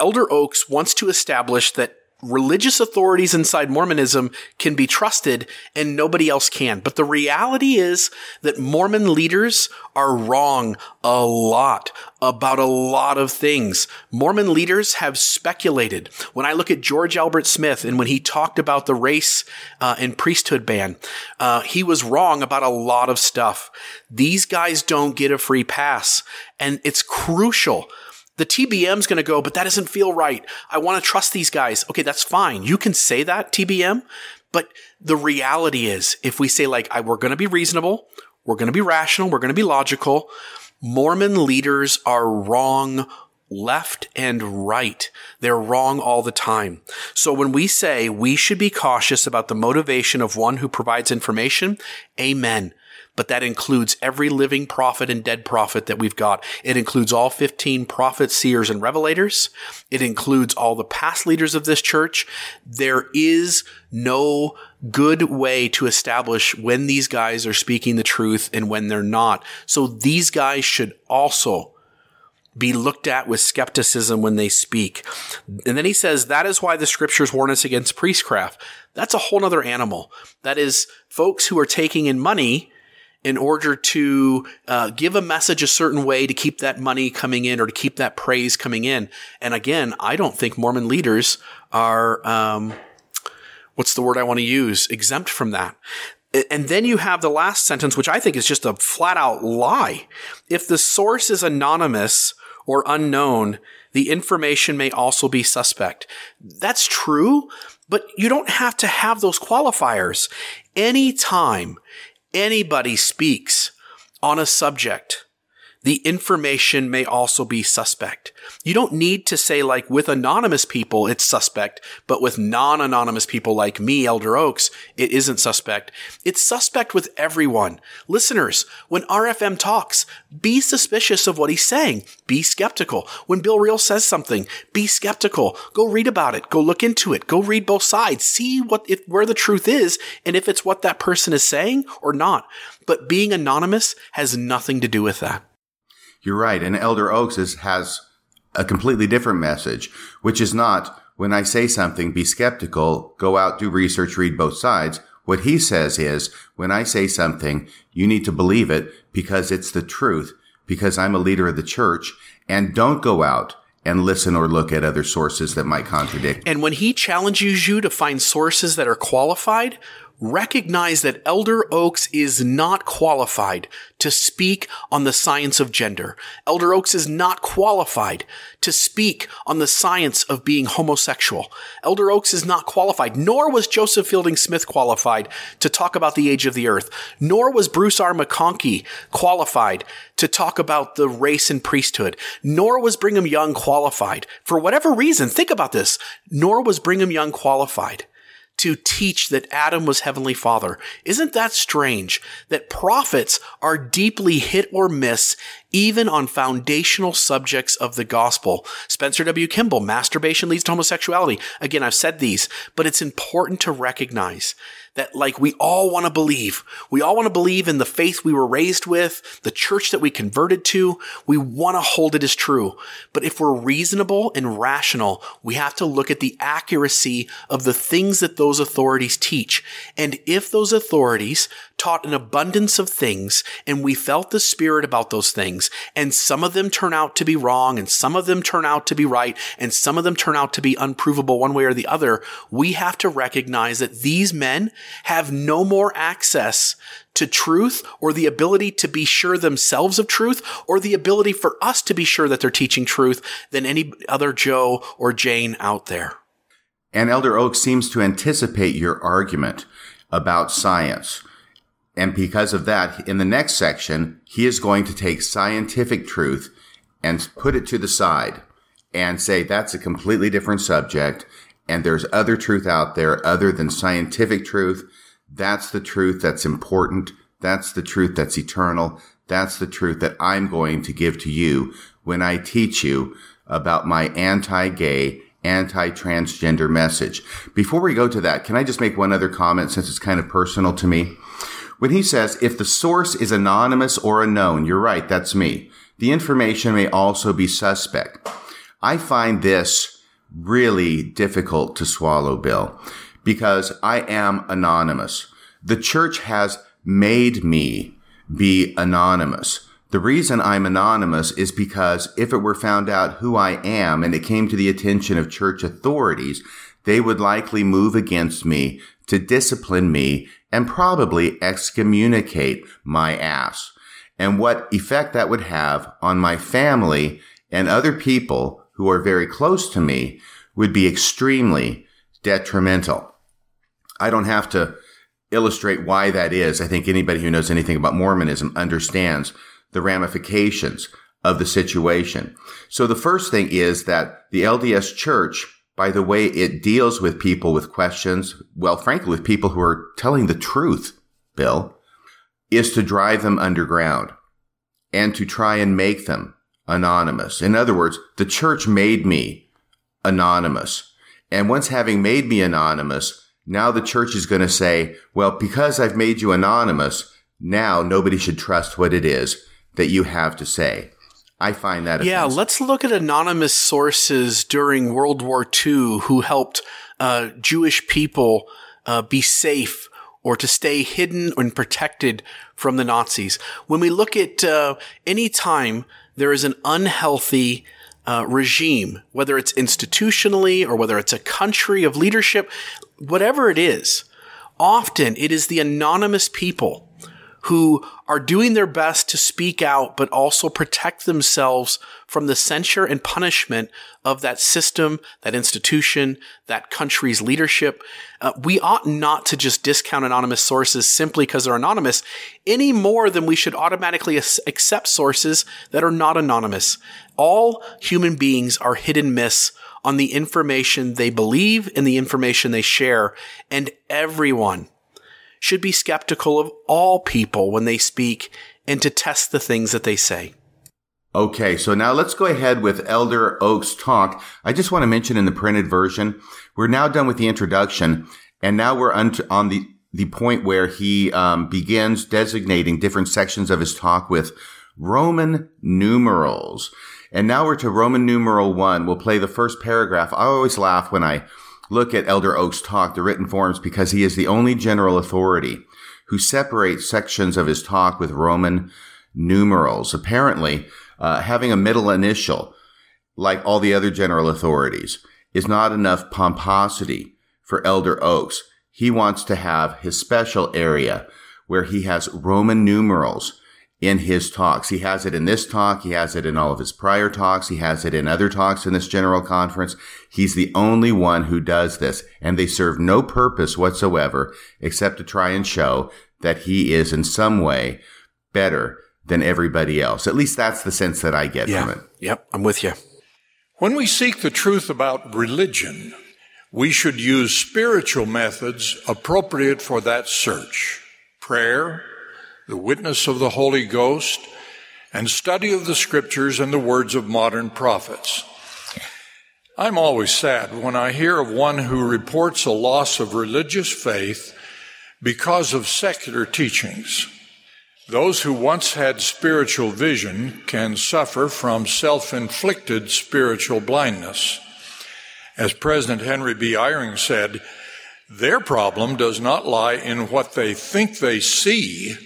Elder Oaks wants to establish that religious authorities inside Mormonism can be trusted and nobody else can. But the reality is that Mormon leaders are wrong a lot about a lot of things. Mormon leaders have speculated. When I look at George Albert Smith and when he talked about the race uh, and priesthood ban, uh, he was wrong about a lot of stuff. These guys don't get a free pass. And it's crucial the TBM's going to go, but that doesn't feel right. I want to trust these guys. Okay, that's fine. You can say that, TBM. But the reality is, if we say, like, we're going to be reasonable, we're going to be rational, we're going to be logical, Mormon leaders are wrong left and right. They're wrong all the time. So when we say we should be cautious about the motivation of one who provides information, amen. But that includes every living prophet and dead prophet that we've got. It includes all 15 prophets, seers, and revelators. It includes all the past leaders of this church. There is no good way to establish when these guys are speaking the truth and when they're not. So these guys should also be looked at with skepticism when they speak. And then he says, that is why the scriptures warn us against priestcraft. That's a whole nother animal. That is folks who are taking in money in order to uh, give a message a certain way to keep that money coming in or to keep that praise coming in. And again, I don't think Mormon leaders are, um, what's the word I want to use? Exempt from that. And then you have the last sentence, which I think is just a flat out lie. If the source is anonymous or unknown, the information may also be suspect. That's true, but you don't have to have those qualifiers. Anytime anybody speaks on a subject, the information may also be suspect. You don't need to say like with anonymous people, it's suspect, but with non-anonymous people like me, Elder Oaks, it isn't suspect. It's suspect with everyone. Listeners, when RFM talks, be suspicious of what he's saying. Be skeptical. When Bill Reel says something, be skeptical. Go read about it. Go look into it. Go read both sides. See what, if, where the truth is and if it's what that person is saying or not. But being anonymous has nothing to do with that. You're right. And Elder Oaks is, has a completely different message, which is not when I say something, be skeptical, go out, do research, read both sides. What he says is when I say something, you need to believe it because it's the truth, because I'm a leader of the church and don't go out and listen or look at other sources that might contradict. And when he challenges you to find sources that are qualified, recognize that Elder Oaks is not qualified to speak on the science of gender. Elder Oaks is not qualified to speak on the science of being homosexual. Elder Oaks is not qualified, nor was Joseph Fielding Smith qualified to talk about the age of the earth, nor was Bruce R. McConkie qualified to talk about the race and priesthood, nor was Brigham Young qualified. For whatever reason, think about this, nor was Brigham Young qualified to teach that Adam was Heavenly Father. Isn't that strange that prophets are deeply hit or miss even on foundational subjects of the gospel? Spencer W. Kimball, masturbation leads to homosexuality. Again, I've said these, but it's important to recognize that like we all want to believe. We all want to believe in the faith we were raised with, the church that we converted to. We want to hold it as true. But if we're reasonable and rational, we have to look at the accuracy of the things that those authorities teach. And if those authorities taught an abundance of things and we felt the spirit about those things and some of them turn out to be wrong and some of them turn out to be right and some of them turn out to be unprovable one way or the other, we have to recognize that these men have no more access to truth or the ability to be sure themselves of truth or the ability for us to be sure that they're teaching truth than any other Joe or Jane out there. And Elder Oak seems to anticipate your argument about science. And because of that, in the next section, he is going to take scientific truth and put it to the side and say that's a completely different subject. And there's other truth out there other than scientific truth. That's the truth that's important. That's the truth that's eternal. That's the truth that I'm going to give to you when I teach you about my anti-gay, anti-transgender message. Before we go to that, can I just make one other comment since it's kind of personal to me? When he says, if the source is anonymous or unknown, you're right, that's me. The information may also be suspect. I find this really difficult to swallow, Bill, because I am anonymous. The church has made me be anonymous. The reason I'm anonymous is because if it were found out who I am and it came to the attention of church authorities, they would likely move against me to discipline me and probably excommunicate my ass. And what effect that would have on my family and other people who are very close to me would be extremely detrimental. I don't have to illustrate why that is. I think anybody who knows anything about Mormonism understands the ramifications of the situation. So the first thing is that the LDS church, by the way it deals with people with questions, well, frankly, with people who are telling the truth, Bill, is to drive them underground and to try and make them anonymous. In other words, the church made me anonymous. And once having made me anonymous, now the church is going to say, well, because I've made you anonymous, now nobody should trust what it is that you have to say. I find that yeah. offensive. Let's look at anonymous sources during World War II who helped uh, Jewish people uh, be safe or to stay hidden and protected from the Nazis. When we look at uh, any time there is an unhealthy uh, regime, whether it's institutionally or whether it's a country of leadership, whatever it is, often it is the anonymous people who are doing their best to speak out, but also protect themselves from the censure and punishment of that system, that institution, that country's leadership. Uh, we ought not to just discount anonymous sources simply because they're anonymous any more than we should automatically accept sources that are not anonymous. All human beings are hit and miss on the information they believe and the information they share, and everyone should be skeptical of all people when they speak and to test the things that they say. Okay, so now let's go ahead with Elder Oaks talk. I just want to mention in the printed version, we're now done with the introduction, and now we're on, the the point where he um, begins designating different sections of his talk with Roman numerals. And now we're to Roman numeral one. We'll play the first paragraph. I always laugh when I look at Elder Oaks talk, the written forms, because he is the only general authority who separates sections of his talk with Roman numerals. Apparently, uh, having a middle initial, like all the other general authorities, is not enough pomposity for Elder Oaks. He wants to have his special area where he has Roman numerals in his talks. He has it in this talk. He has it in all of his prior talks. He has it in other talks in this general conference. He's the only one who does this and they serve no purpose whatsoever except to try and show that he is in some way better than everybody else. At least that's the sense that I get yeah. from it. Yep. I'm with you. When we seek the truth about religion, we should use spiritual methods appropriate for that search. Prayer, the witness of the Holy Ghost, and study of the scriptures and the words of modern prophets. I'm always sad when I hear of one who reports a loss of religious faith because of secular teachings. Those who once had spiritual vision can suffer from self inflicted spiritual blindness. As President Henry B. Eyring said, their problem does not lie in what they think they see,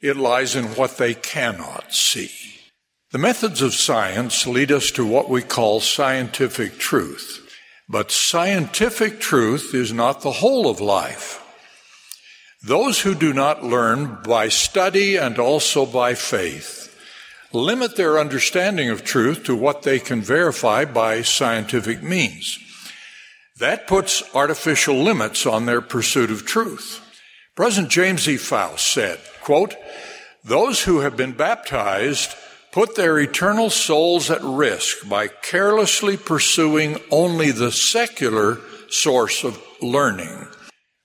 it lies in what they cannot see. The methods of science lead us to what we call scientific truth. But scientific truth is not the whole of life. Those who do not learn by study and also by faith limit their understanding of truth to what they can verify by scientific means. That puts artificial limits on their pursuit of truth. President James E. Faust said, quote, those who have been baptized put their eternal souls at risk by carelessly pursuing only the secular source of learning.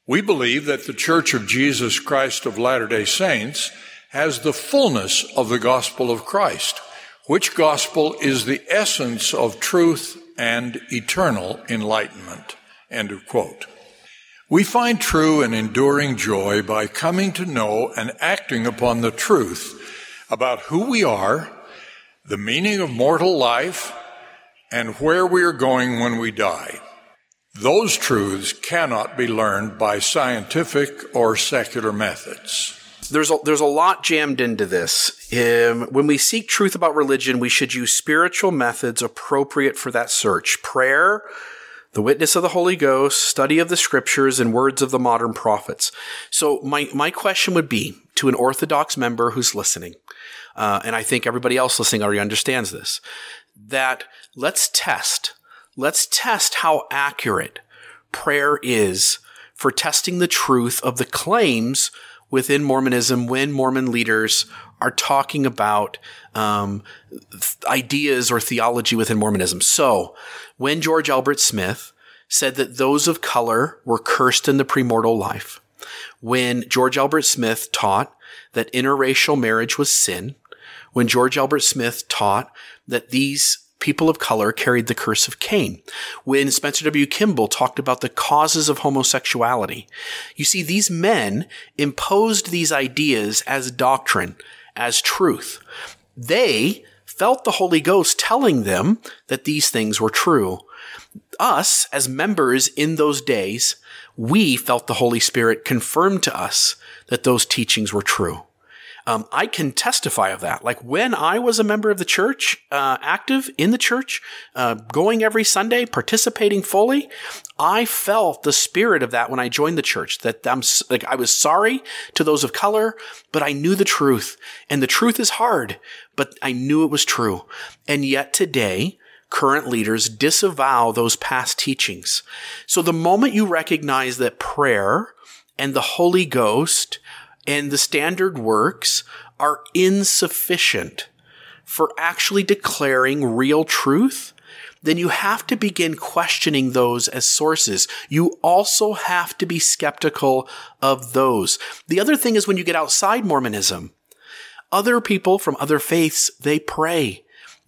We believe that the Church of Jesus Christ of Latter day Saints has the fullness of the gospel of Christ, which gospel is the essence of truth and eternal enlightenment. End of quote. We find true and enduring joy by coming to know and acting upon the truth about who we are, the meaning of mortal life, and where we are going when we die. Those truths cannot be learned by scientific or secular methods. There's a, there's a lot jammed into this. Um, when we seek truth about religion, we should use spiritual methods appropriate for that search. Prayer, the witness of the Holy Ghost, study of the scriptures, and words of the modern prophets. So my, my question would be to an Orthodox member who's listening, uh, and I think everybody else listening already understands this, that let's test, let's test how accurate prayer is for testing the truth of the claims within Mormonism when Mormon leaders are talking about um, th- ideas or theology within Mormonism. So, when George Albert Smith said that those of color were cursed in the premortal life, when George Albert Smith taught that interracial marriage was sin, when George Albert Smith taught that these people of color carried the curse of Cain. When Spencer W. Kimball talked about the causes of homosexuality. You see, these men imposed these ideas as doctrine, as truth. They felt the Holy Ghost telling them that these things were true. Us, as members in those days, we felt the Holy Spirit confirm to us that those teachings were true. Um, I can testify of that. Like when I was a member of the church, uh, active in the church, uh, going every Sunday, participating fully, I felt the spirit of that when I joined the church. That I'm like I was sorry to those of color, but I knew the truth, and the truth is hard, but I knew it was true. And yet today, current leaders disavow those past teachings. So the moment you recognize that prayer and the Holy Ghost and the standard works are insufficient for actually declaring real truth, then you have to begin questioning those as sources. You also have to be skeptical of those. The other thing is when you get outside Mormonism, other people from other faiths, they pray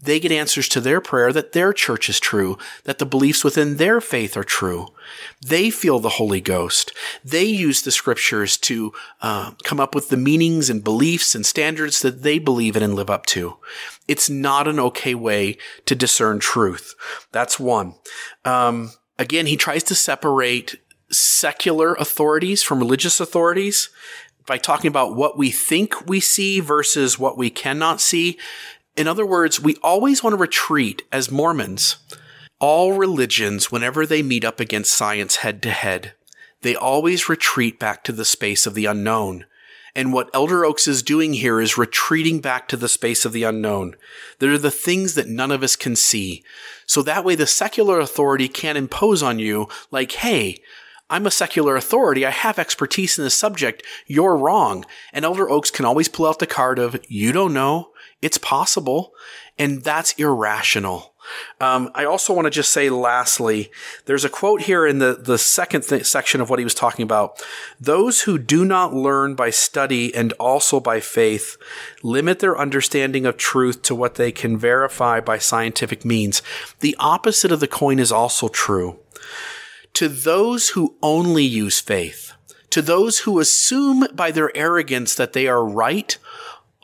they get answers to their prayer that their church is true, that the beliefs within their faith are true. They feel the Holy Ghost. They use the scriptures to uh, come up with the meanings and beliefs and standards that they believe in and live up to. It's not an okay way to discern truth. That's one. Um, again, he tries to separate secular authorities from religious authorities by talking about what we think we see versus what we cannot see. In other words, we always want to retreat as Mormons. All religions, whenever they meet up against science head to head, they always retreat back to the space of the unknown. And what Elder Oaks is doing here is retreating back to the space of the unknown. There are the things that none of us can see. So that way the secular authority can't impose on you like, hey, I'm a secular authority. I have expertise in this subject. You're wrong. And Elder Oaks can always pull out the card of, you don't know. It's possible. And that's irrational. Um, I also want to just say, lastly, there's a quote here in the, the second th- section of what he was talking about. Those who do not learn by study and also by faith limit their understanding of truth to what they can verify by scientific means. The opposite of the coin is also true. To those who only use faith, to those who assume by their arrogance that they are right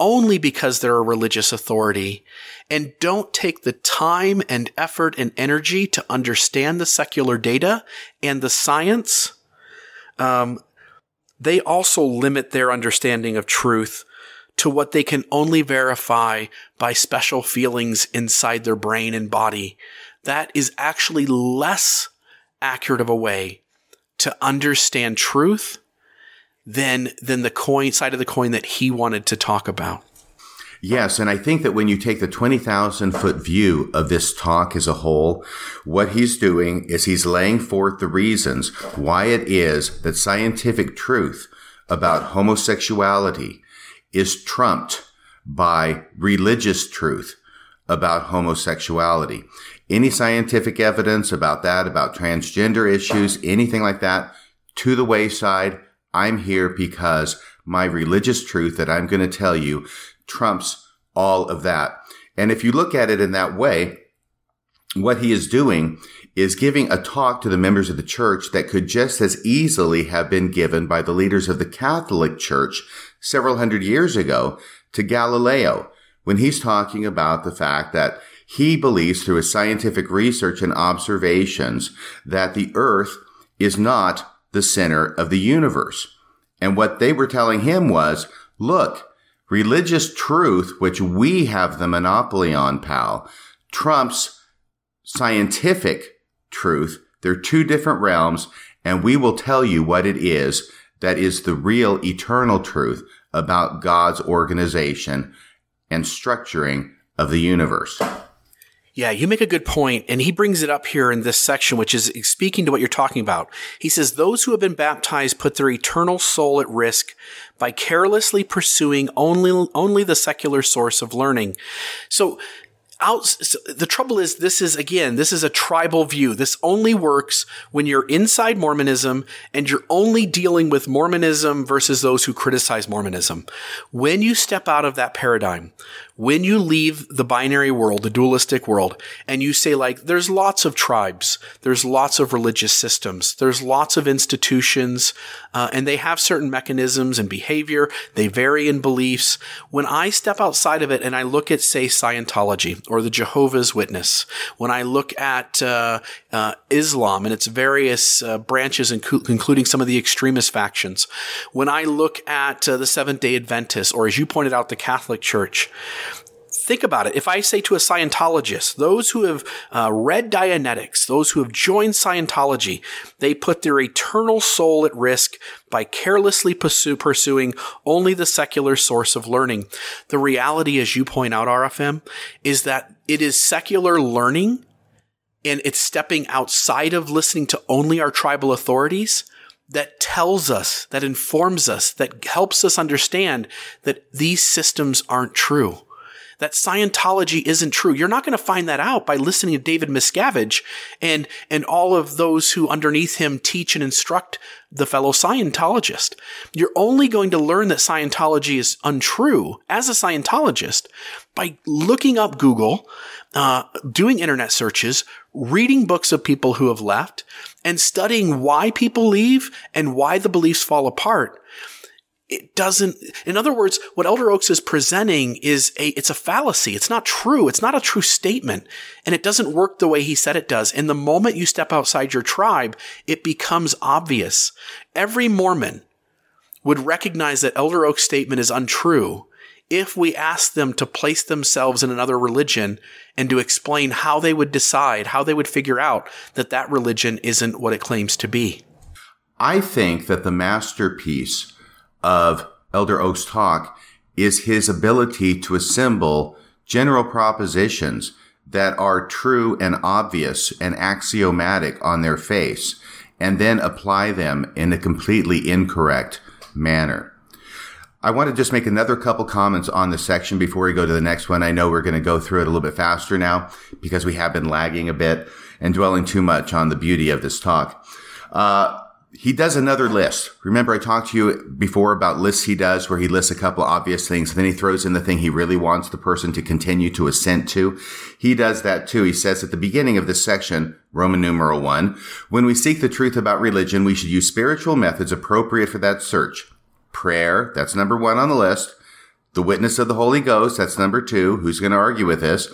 only because they're a religious authority and don't take the time and effort and energy to understand the secular data and the science, um, they also limit their understanding of truth to what they can only verify by special feelings inside their brain and body. That is actually less accurate of a way to understand truth than than the coin side of the coin that he wanted to talk about. Yes, and I think that when you take the 20,000 foot view of this talk as a whole, what he's doing is he's laying forth the reasons why it is that scientific truth about homosexuality is trumped by religious truth about homosexuality. Any scientific evidence about that, about transgender issues, anything like that, to the wayside. I'm here because my religious truth that I'm going to tell you trumps all of that. And if you look at it in that way, what he is doing is giving a talk to the members of the church that could just as easily have been given by the leaders of the Catholic Church several hundred years ago to Galileo when he's talking about the fact that he believes through his scientific research and observations that the earth is not the center of the universe. And what they were telling him was, look, religious truth, which we have the monopoly on, pal, trumps scientific truth. They're two different realms, and we will tell you what it is that is the real eternal truth about God's organization and structuring of the universe. Yeah, you make a good point, and he brings it up here in this section, which is speaking to what you're talking about. He says, Those who have been baptized put their eternal soul at risk by carelessly pursuing only, only the secular source of learning. So out, so the trouble is this is again, this is a tribal view. This only works when you're inside Mormonism and you're only dealing with Mormonism versus those who criticize Mormonism. When you step out of that paradigm, when you leave the binary world, the dualistic world, and you say like, there's lots of tribes, there's lots of religious systems, there's lots of institutions, uh, and they have certain mechanisms and behavior, they vary in beliefs. When I step outside of it and I look at, say, Scientology or the Jehovah's Witness, when I look at uh, uh, Islam and its various uh, branches, including some of the extremist factions, when I look at uh, the Seventh day Adventists, or as you pointed out, the Catholic Church, think about it. If I say to a Scientologist, those who have uh, read Dianetics, those who have joined Scientology, they put their eternal soul at risk by carelessly pursue, pursuing only the secular source of learning. The reality, as you point out, RFM, is that it is secular learning and it's stepping outside of listening to only our tribal authorities that tells us, that informs us, that helps us understand that these systems aren't true that Scientology isn't true. You're not going to find that out by listening to David Miscavige and, and all of those who underneath him teach and instruct the fellow Scientologist. You're only going to learn that Scientology is untrue as a Scientologist by looking up Google, uh, doing internet searches, reading books of people who have left, and studying why people leave and why the beliefs fall apart it doesn't in other words what elder oaks is presenting is a it's a fallacy. It's not true. It's not a true statement. And it doesn't work the way he said it does. And the moment you step outside your tribe it becomes obvious. Every mormon would recognize that elder oaks statement is untrue if we asked them to place themselves in another religion and to explain how they would decide how they would figure out that that religion isn't what it claims to be. I think that the masterpiece of Elder Oaks talk is his ability to assemble general propositions that are true and obvious and axiomatic on their face and then apply them in a completely incorrect manner. I want to just make another couple comments on this section before we go to the next one. I know we're going to go through it a little bit faster now because we have been lagging a bit and dwelling too much on the beauty of this talk. Uh, he does another list. Remember, I talked to you before about lists he does where he lists a couple of obvious things, and then he throws in the thing he really wants the person to continue to assent to. He does that too. He says at the beginning of this section, Roman numeral one, when we seek the truth about religion, we should use spiritual methods appropriate for that search. Prayer, that's number one on the list. The witness of the Holy Ghost, that's number two. Who's going to argue with this?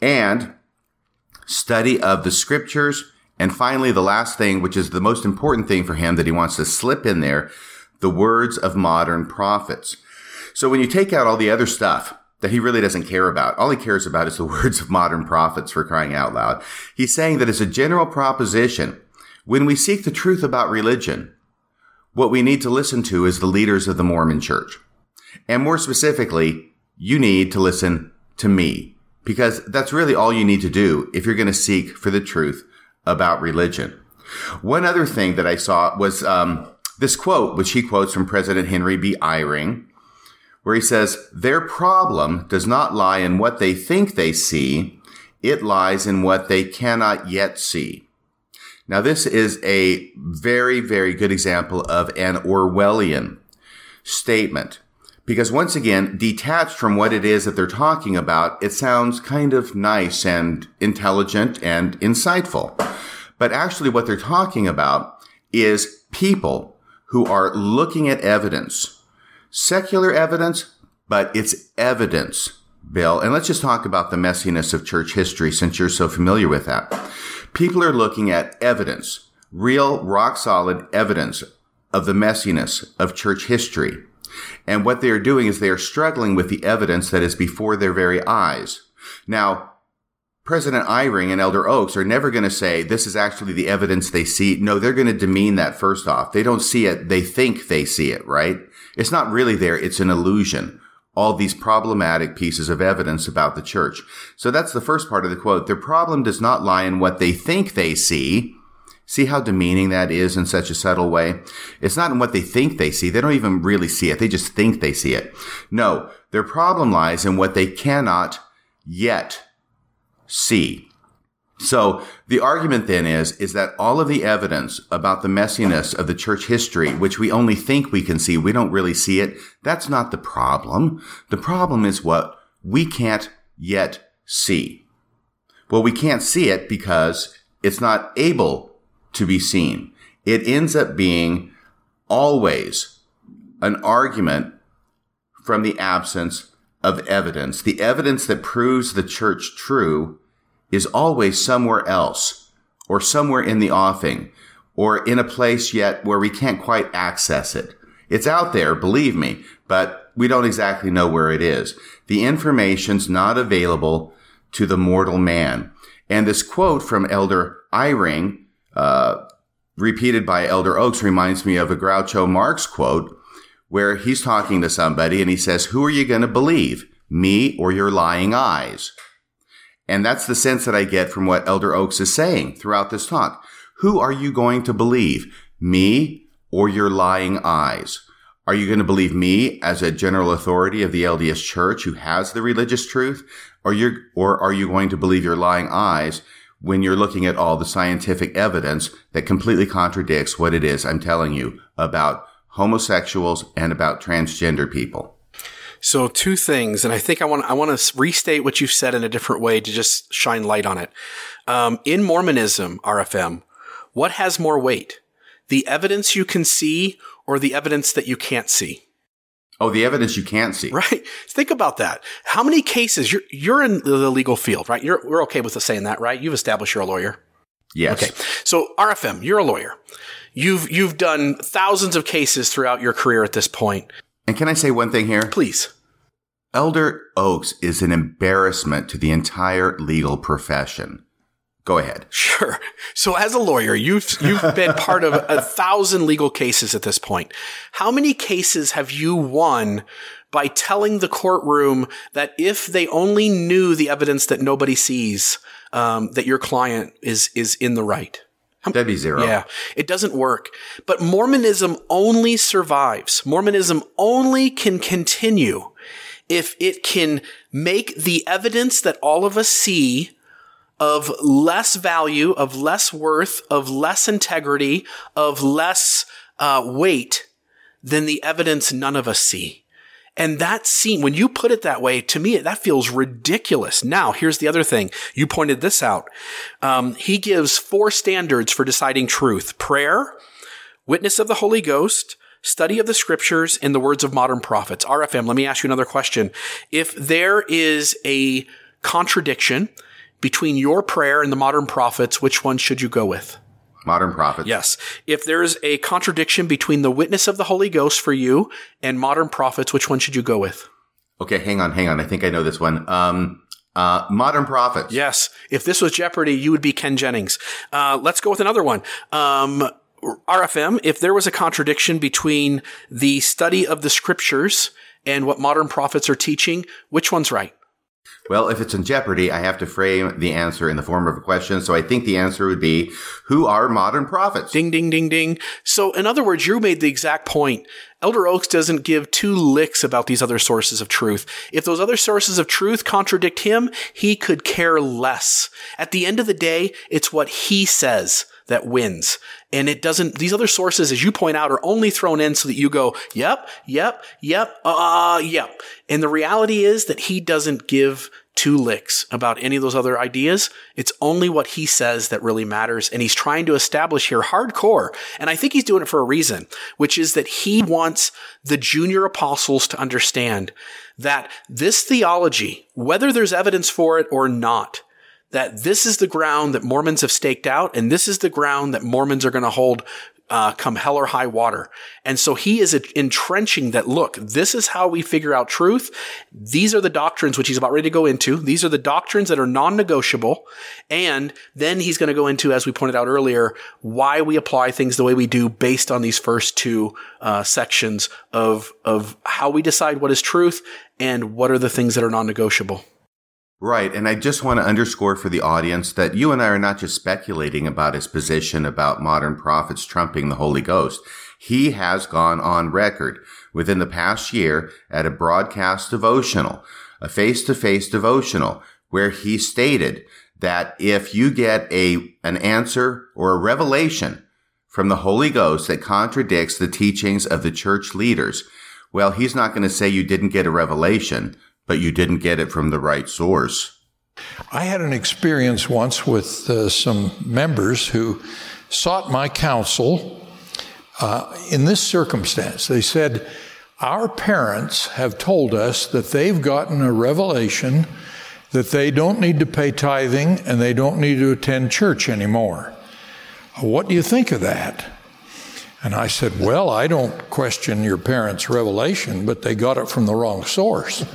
And study of the scriptures and finally, the last thing, which is the most important thing for him that he wants to slip in there, the words of modern prophets. So when you take out all the other stuff that he really doesn't care about, all he cares about is the words of modern prophets for crying out loud. He's saying that as a general proposition, when we seek the truth about religion, what we need to listen to is the leaders of the Mormon church. And more specifically, you need to listen to me because that's really all you need to do if you're going to seek for the truth about religion. One other thing that I saw was um, this quote, which he quotes from President Henry B. Eyring, where he says, Their problem does not lie in what they think they see, it lies in what they cannot yet see. Now, this is a very, very good example of an Orwellian statement. Because once again, detached from what it is that they're talking about, it sounds kind of nice and intelligent and insightful. But actually what they're talking about is people who are looking at evidence, secular evidence, but it's evidence, Bill. And let's just talk about the messiness of church history since you're so familiar with that. People are looking at evidence, real rock solid evidence of the messiness of church history. And what they are doing is they are struggling with the evidence that is before their very eyes. Now, President Eyring and Elder Oaks are never going to say this is actually the evidence they see. No, they're going to demean that first off. They don't see it. They think they see it, right? It's not really there. It's an illusion all these problematic pieces of evidence about the church. So that's the first part of the quote. Their problem does not lie in what they think they see. See how demeaning that is in such a subtle way? It's not in what they think they see. They don't even really see it. They just think they see it. No, their problem lies in what they cannot yet see. So the argument then is, is that all of the evidence about the messiness of the church history, which we only think we can see, we don't really see it. That's not the problem. The problem is what we can't yet see. Well, we can't see it because it's not able to be seen. It ends up being always an argument from the absence of evidence. The evidence that proves the church true is always somewhere else or somewhere in the offing or in a place yet where we can't quite access it. It's out there, believe me, but we don't exactly know where it is. The information's not available to the mortal man. And this quote from Elder Eyring, uh, repeated by Elder Oaks, reminds me of a Groucho Marx quote where he's talking to somebody and he says, Who are you going to believe? Me or your lying eyes? And that's the sense that I get from what Elder Oaks is saying throughout this talk. Who are you going to believe? Me or your lying eyes? Are you going to believe me as a general authority of the LDS church who has the religious truth? Or you or are you going to believe your lying eyes when you're looking at all the scientific evidence that completely contradicts what it is I'm telling you about homosexuals and about transgender people? So two things, and I think I want I want to restate what you've said in a different way to just shine light on it. Um, in Mormonism, RFM, what has more weight? The evidence you can see or the evidence that you can't see? Oh, the evidence you can't see. Right. Think about that. How many cases you're you're in the legal field, right? You're we're okay with us saying that, right? You've established you're a lawyer. Yes. Okay. So RFM, you're a lawyer. You've you've done thousands of cases throughout your career at this point. And can I say one thing here? Please. Elder Oaks is an embarrassment to the entire legal profession. Go ahead. Sure. So as a lawyer, you've you've been part of a thousand legal cases at this point. How many cases have you won by telling the courtroom that if they only knew the evidence that nobody sees, um, that your client is is in the right? That'd be zero. Yeah, it doesn't work. But Mormonism only survives. Mormonism only can continue if it can make the evidence that all of us see of less value, of less worth, of less integrity, of less uh, weight than the evidence none of us see. And that scene, when you put it that way, to me, that feels ridiculous. Now, here's the other thing. You pointed this out. Um, he gives four standards for deciding truth prayer, witness of the Holy Ghost, study of the scriptures, and the words of modern prophets. RFM, let me ask you another question. If there is a contradiction between your prayer and the modern prophets, which one should you go with? Modern prophets. Yes. If there's a contradiction between the witness of the Holy Ghost for you and modern prophets, which one should you go with? Okay, hang on, hang on. I think I know this one. Um, uh, modern prophets. Yes. If this was Jeopardy, you would be Ken Jennings. Uh, let's go with another one. Um, RFM, if there was a contradiction between the study of the scriptures and what modern prophets are teaching, which one's right? Well, if it's in jeopardy, I have to frame the answer in the form of a question. So I think the answer would be, who are modern prophets? Ding, ding, ding, ding. So in other words, you made the exact point. Elder Oaks doesn't give two licks about these other sources of truth. If those other sources of truth contradict him, he could care less. At the end of the day, it's what he says that wins. And it doesn't, these other sources, as you point out, are only thrown in so that you go, yep, yep, yep, uh, yep. And the reality is that he doesn't give two licks about any of those other ideas. It's only what he says that really matters. And he's trying to establish here hardcore. And I think he's doing it for a reason, which is that he wants the junior apostles to understand that this theology, whether there's evidence for it or not, that this is the ground that Mormons have staked out, and this is the ground that Mormons are going to hold uh, come hell or high water. And so he is entrenching that look, this is how we figure out truth. These are the doctrines which he's about ready to go into. These are the doctrines that are non negotiable. And then he's going to go into, as we pointed out earlier, why we apply things the way we do based on these first two uh, sections of, of how we decide what is truth and what are the things that are non negotiable. Right. And I just want to underscore for the audience that you and I are not just speculating about his position about modern prophets trumping the Holy Ghost. He has gone on record within the past year at a broadcast devotional, a face to face devotional, where he stated that if you get a, an answer or a revelation from the Holy Ghost that contradicts the teachings of the church leaders, well, he's not going to say you didn't get a revelation, but you didn't get it from the right source. I had an experience once with uh, some members who sought my counsel uh, in this circumstance. They said, Our parents have told us that they've gotten a revelation that they don't need to pay tithing and they don't need to attend church anymore. What do you think of that? And I said, Well, I don't question your parents' revelation, but they got it from the wrong source.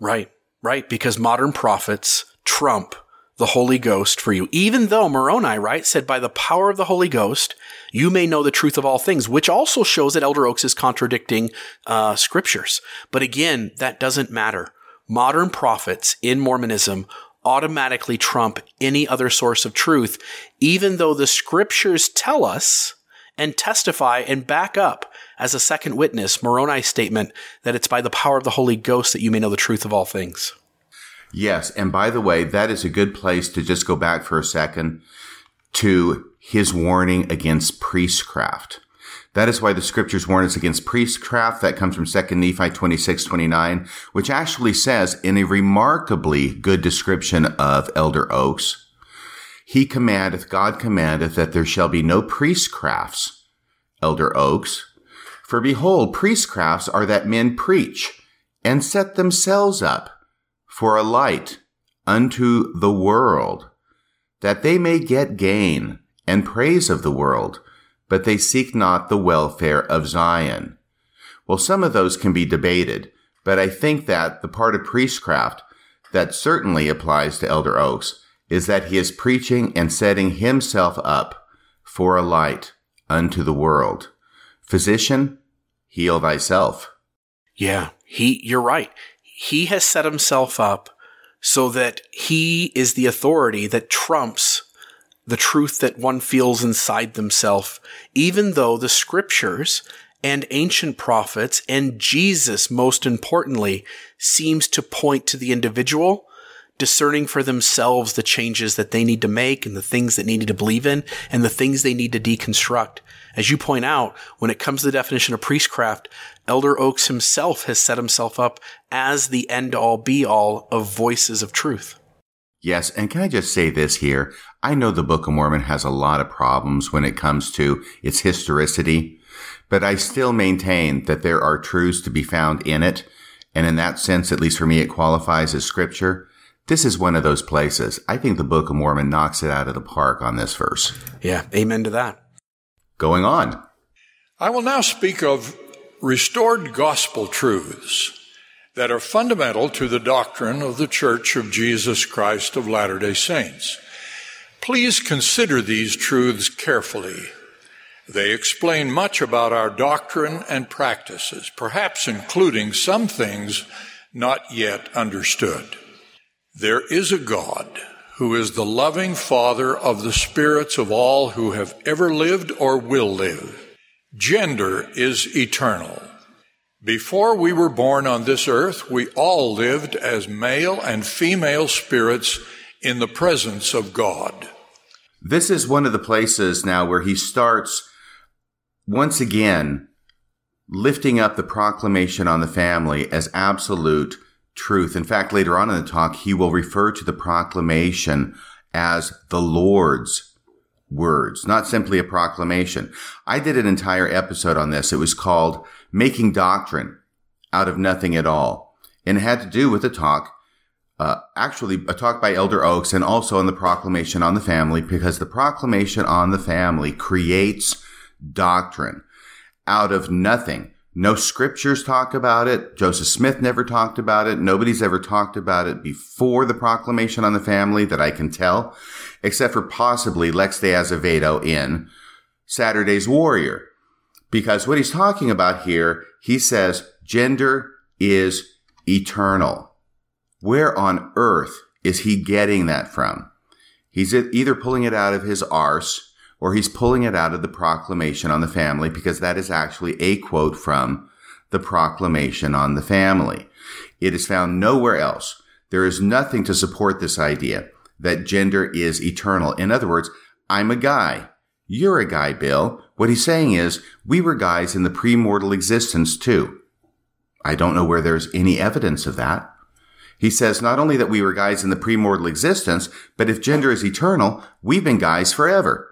right, right, because modern prophets trump the Holy Ghost for you. Even though Moroni, right, said, By the power of the Holy Ghost, you may know the truth of all things, which also shows that Elder Oaks is contradicting uh, scriptures. But again, that doesn't matter. Modern prophets in Mormonism automatically trump any other source of truth, even though the scriptures tell us and testify and back up as a second witness Moroni's statement that it's by the power of the Holy Ghost that you may know the truth of all things. Yes. And by the way, that is a good place to just go back for a second to his warning against priestcraft. That is why the scriptures warn us against priestcraft. That comes from 2 Nephi 26, 29, which actually says in a remarkably good description of Elder Oaks, he commandeth, God commandeth that there shall be no priestcrafts, Elder Oaks. For behold, priestcrafts are that men preach and set themselves up for a light unto the world, that they may get gain and praise of the world but they seek not the welfare of Zion. Well, some of those can be debated, but I think that the part of priestcraft that certainly applies to Elder Oaks is that he is preaching and setting himself up for a light unto the world. Physician, heal thyself. Yeah, he, you're right. He has set himself up so that he is the authority that trumps the truth that one feels inside themselves, even though the scriptures and ancient prophets and Jesus, most importantly, seems to point to the individual discerning for themselves the changes that they need to make and the things that need to believe in and the things they need to deconstruct. As you point out, when it comes to the definition of priestcraft, Elder Oaks himself has set himself up as the end all be all of voices of truth. Yes, and can I just say this here? I know the Book of Mormon has a lot of problems when it comes to its historicity, but I still maintain that there are truths to be found in it. And in that sense, at least for me, it qualifies as scripture. This is one of those places. I think the Book of Mormon knocks it out of the park on this verse. Yeah, amen to that. Going on. I will now speak of restored gospel truths that are fundamental to the doctrine of the Church of Jesus Christ of Latter day Saints. Please consider these truths carefully. They explain much about our doctrine and practices, perhaps including some things not yet understood. There is a God who is the loving Father of the spirits of all who have ever lived or will live. Gender is eternal. Before we were born on this earth, we all lived as male and female spirits in the presence of God. This is one of the places now where he starts once again lifting up the proclamation on the family as absolute truth. In fact, later on in the talk, he will refer to the proclamation as the Lord's words, not simply a proclamation. I did an entire episode on this. It was called Making Doctrine Out of Nothing at All. And it had to do with the talk uh, actually a talk by Elder Oaks and also on the proclamation on the family because the proclamation on the family creates doctrine out of nothing. No scriptures talk about it. Joseph Smith never talked about it. Nobody's ever talked about it before the proclamation on the family that I can tell, except for possibly Lex de Azevedo in Saturday's Warrior. Because what he's talking about here, he says gender is eternal. Where on earth is he getting that from? He's either pulling it out of his arse or he's pulling it out of the proclamation on the family because that is actually a quote from the proclamation on the family. It is found nowhere else. There is nothing to support this idea that gender is eternal. In other words, I'm a guy. You're a guy, Bill. What he's saying is we were guys in the premortal existence too. I don't know where there's any evidence of that. He says not only that we were guys in the premortal existence, but if gender is eternal, we've been guys forever.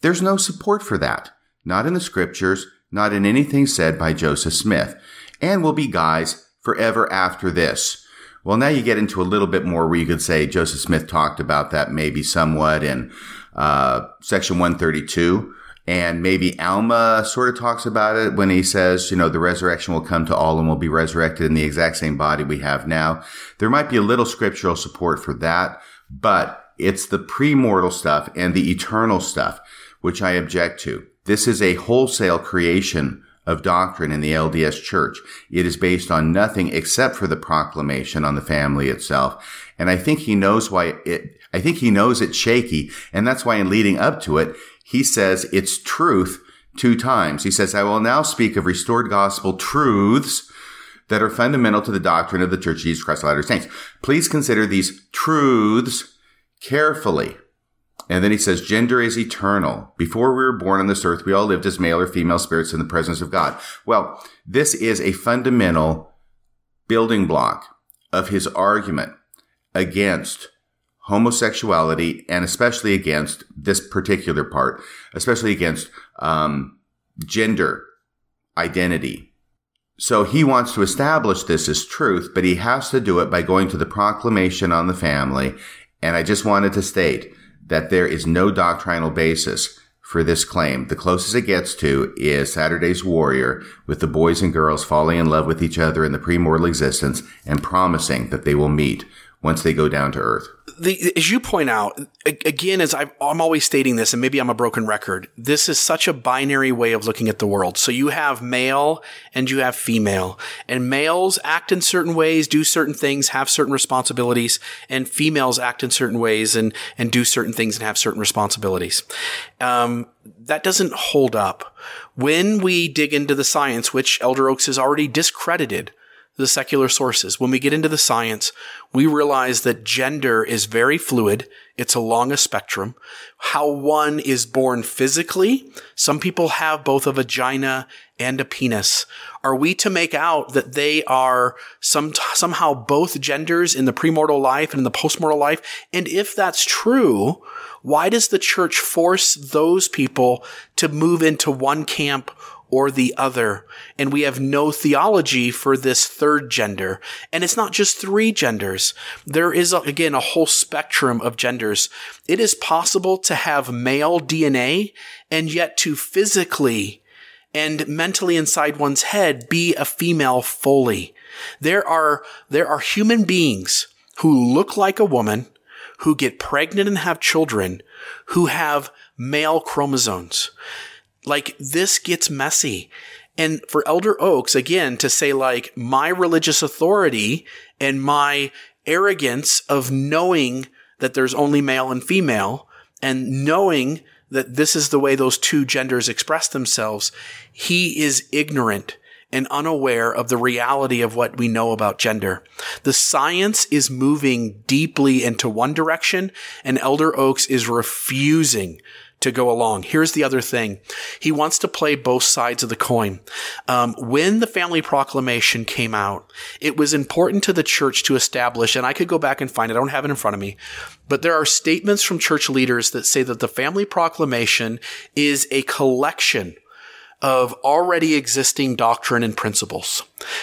There's no support for that. Not in the scriptures, not in anything said by Joseph Smith. And we'll be guys forever after this. Well, now you get into a little bit more where you could say Joseph Smith talked about that maybe somewhat in uh, section 132. And maybe Alma sort of talks about it when he says, you know, the resurrection will come to all and will be resurrected in the exact same body we have now. There might be a little scriptural support for that, but it's the premortal stuff and the eternal stuff which I object to. This is a wholesale creation of doctrine in the LDS church. It is based on nothing except for the proclamation on the family itself. And I think he knows why it, I think he knows it's shaky. And that's why in leading up to it, he says it's truth two times. He says, I will now speak of restored gospel truths that are fundamental to the doctrine of the Church of Jesus Christ of Latter-day Saints. Please consider these truths carefully. And then he says, gender is eternal. Before we were born on this earth, we all lived as male or female spirits in the presence of God. Well, this is a fundamental building block of his argument against homosexuality and especially against this particular part, especially against um, gender identity. So he wants to establish this as truth, but he has to do it by going to the proclamation on the family. And I just wanted to state that there is no doctrinal basis for this claim. The closest it gets to is Saturday's Warrior, with the boys and girls falling in love with each other in the premortal existence and promising that they will meet once they go down to earth the, as you point out, again, as i am always stating this, and maybe I'm a broken record, this is such a binary way of looking at the world. So you have male and you have female, and males act in certain ways, do certain things, have certain responsibilities, and females act in certain ways and and do certain things and have certain responsibilities. Um, that doesn't hold up. When we dig into the science, which Elder Oaks has already discredited, the secular sources. When we get into the science, we realize that gender is very fluid. It's along a spectrum. How one is born physically. Some people have both a vagina and a penis. Are we to make out that they are some, somehow both genders in the premortal life and in the postmortal life? And if that's true, why does the church force those people to move into one camp or the other. And we have no theology for this third gender. And it's not just three genders. There is, again, a whole spectrum of genders. It is possible to have male DNA and yet to physically and mentally inside one's head be a female fully. There are, there are human beings who look like a woman, who get pregnant and have children, who have male chromosomes. Like this gets messy. And for Elder Oaks, again, to say like my religious authority and my arrogance of knowing that there's only male and female and knowing that this is the way those two genders express themselves, he is ignorant and unaware of the reality of what we know about gender. The science is moving deeply into one direction and Elder Oaks is refusing to go along. Here's the other thing. He wants to play both sides of the coin. Um, when the family proclamation came out, it was important to the church to establish, and I could go back and find it. I don't have it in front of me, but there are statements from church leaders that say that the family proclamation is a collection of already existing doctrine and principles.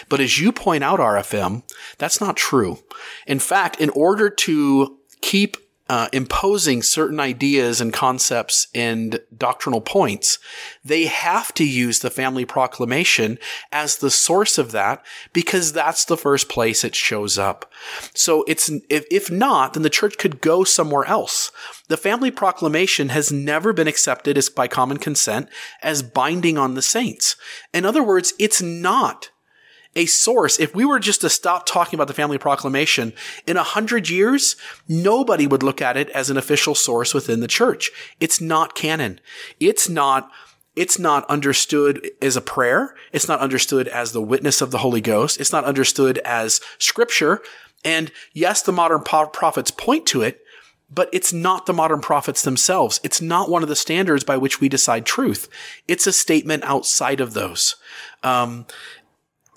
But as you point out, RFM, that's not true. In fact, in order to keep uh, imposing certain ideas and concepts and doctrinal points, they have to use the family proclamation as the source of that because that's the first place it shows up. So it's, if, if not, then the church could go somewhere else. The family proclamation has never been accepted as by common consent as binding on the saints. In other words, it's not a source. If we were just to stop talking about the family proclamation in a hundred years, nobody would look at it as an official source within the church. It's not canon. It's not it's not understood as a prayer. It's not understood as the witness of the Holy Ghost. It's not understood as scripture. And yes, the modern prophets point to it, but it's not the modern prophets themselves. It's not one of the standards by which we decide truth. It's a statement outside of those. Um,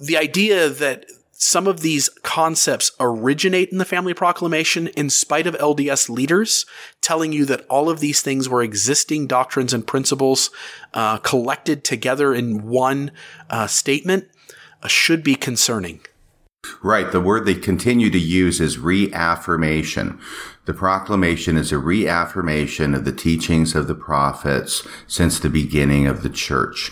the idea that some of these concepts originate in the family proclamation in spite of LDS leaders telling you that all of these things were existing doctrines and principles uh, collected together in one uh, statement uh, should be concerning. Right. The word they continue to use is reaffirmation. The proclamation is a reaffirmation of the teachings of the prophets since the beginning of the church.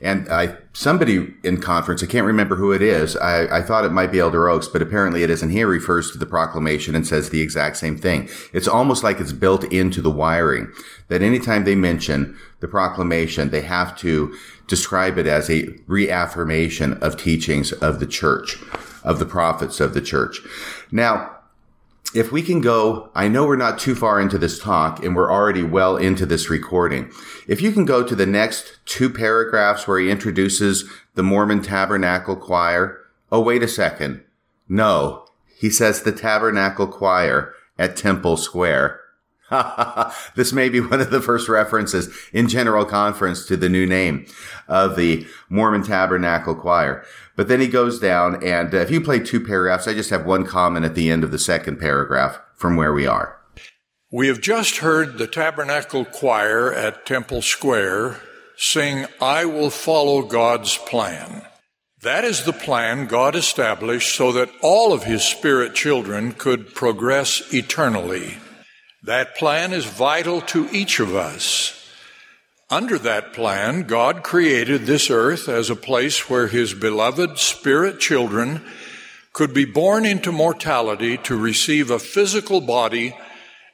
And I, somebody in conference, I can't remember who it is. I, I thought it might be Elder Oaks, but apparently it isn't. He refers to the proclamation and says the exact same thing. It's almost like it's built into the wiring that anytime they mention the proclamation, they have to describe it as a reaffirmation of teachings of the church, of the prophets of the church. Now, if we can go, I know we're not too far into this talk and we're already well into this recording. If you can go to the next two paragraphs where he introduces the Mormon Tabernacle Choir. Oh, wait a second. No, he says the Tabernacle Choir at Temple Square. this may be one of the first references in General Conference to the new name of the Mormon Tabernacle Choir. But then he goes down, and if you play two paragraphs, I just have one comment at the end of the second paragraph from where we are. We have just heard the Tabernacle Choir at Temple Square sing, I will follow God's plan. That is the plan God established so that all of His Spirit children could progress eternally. That plan is vital to each of us. Under that plan, God created this earth as a place where His beloved spirit children could be born into mortality to receive a physical body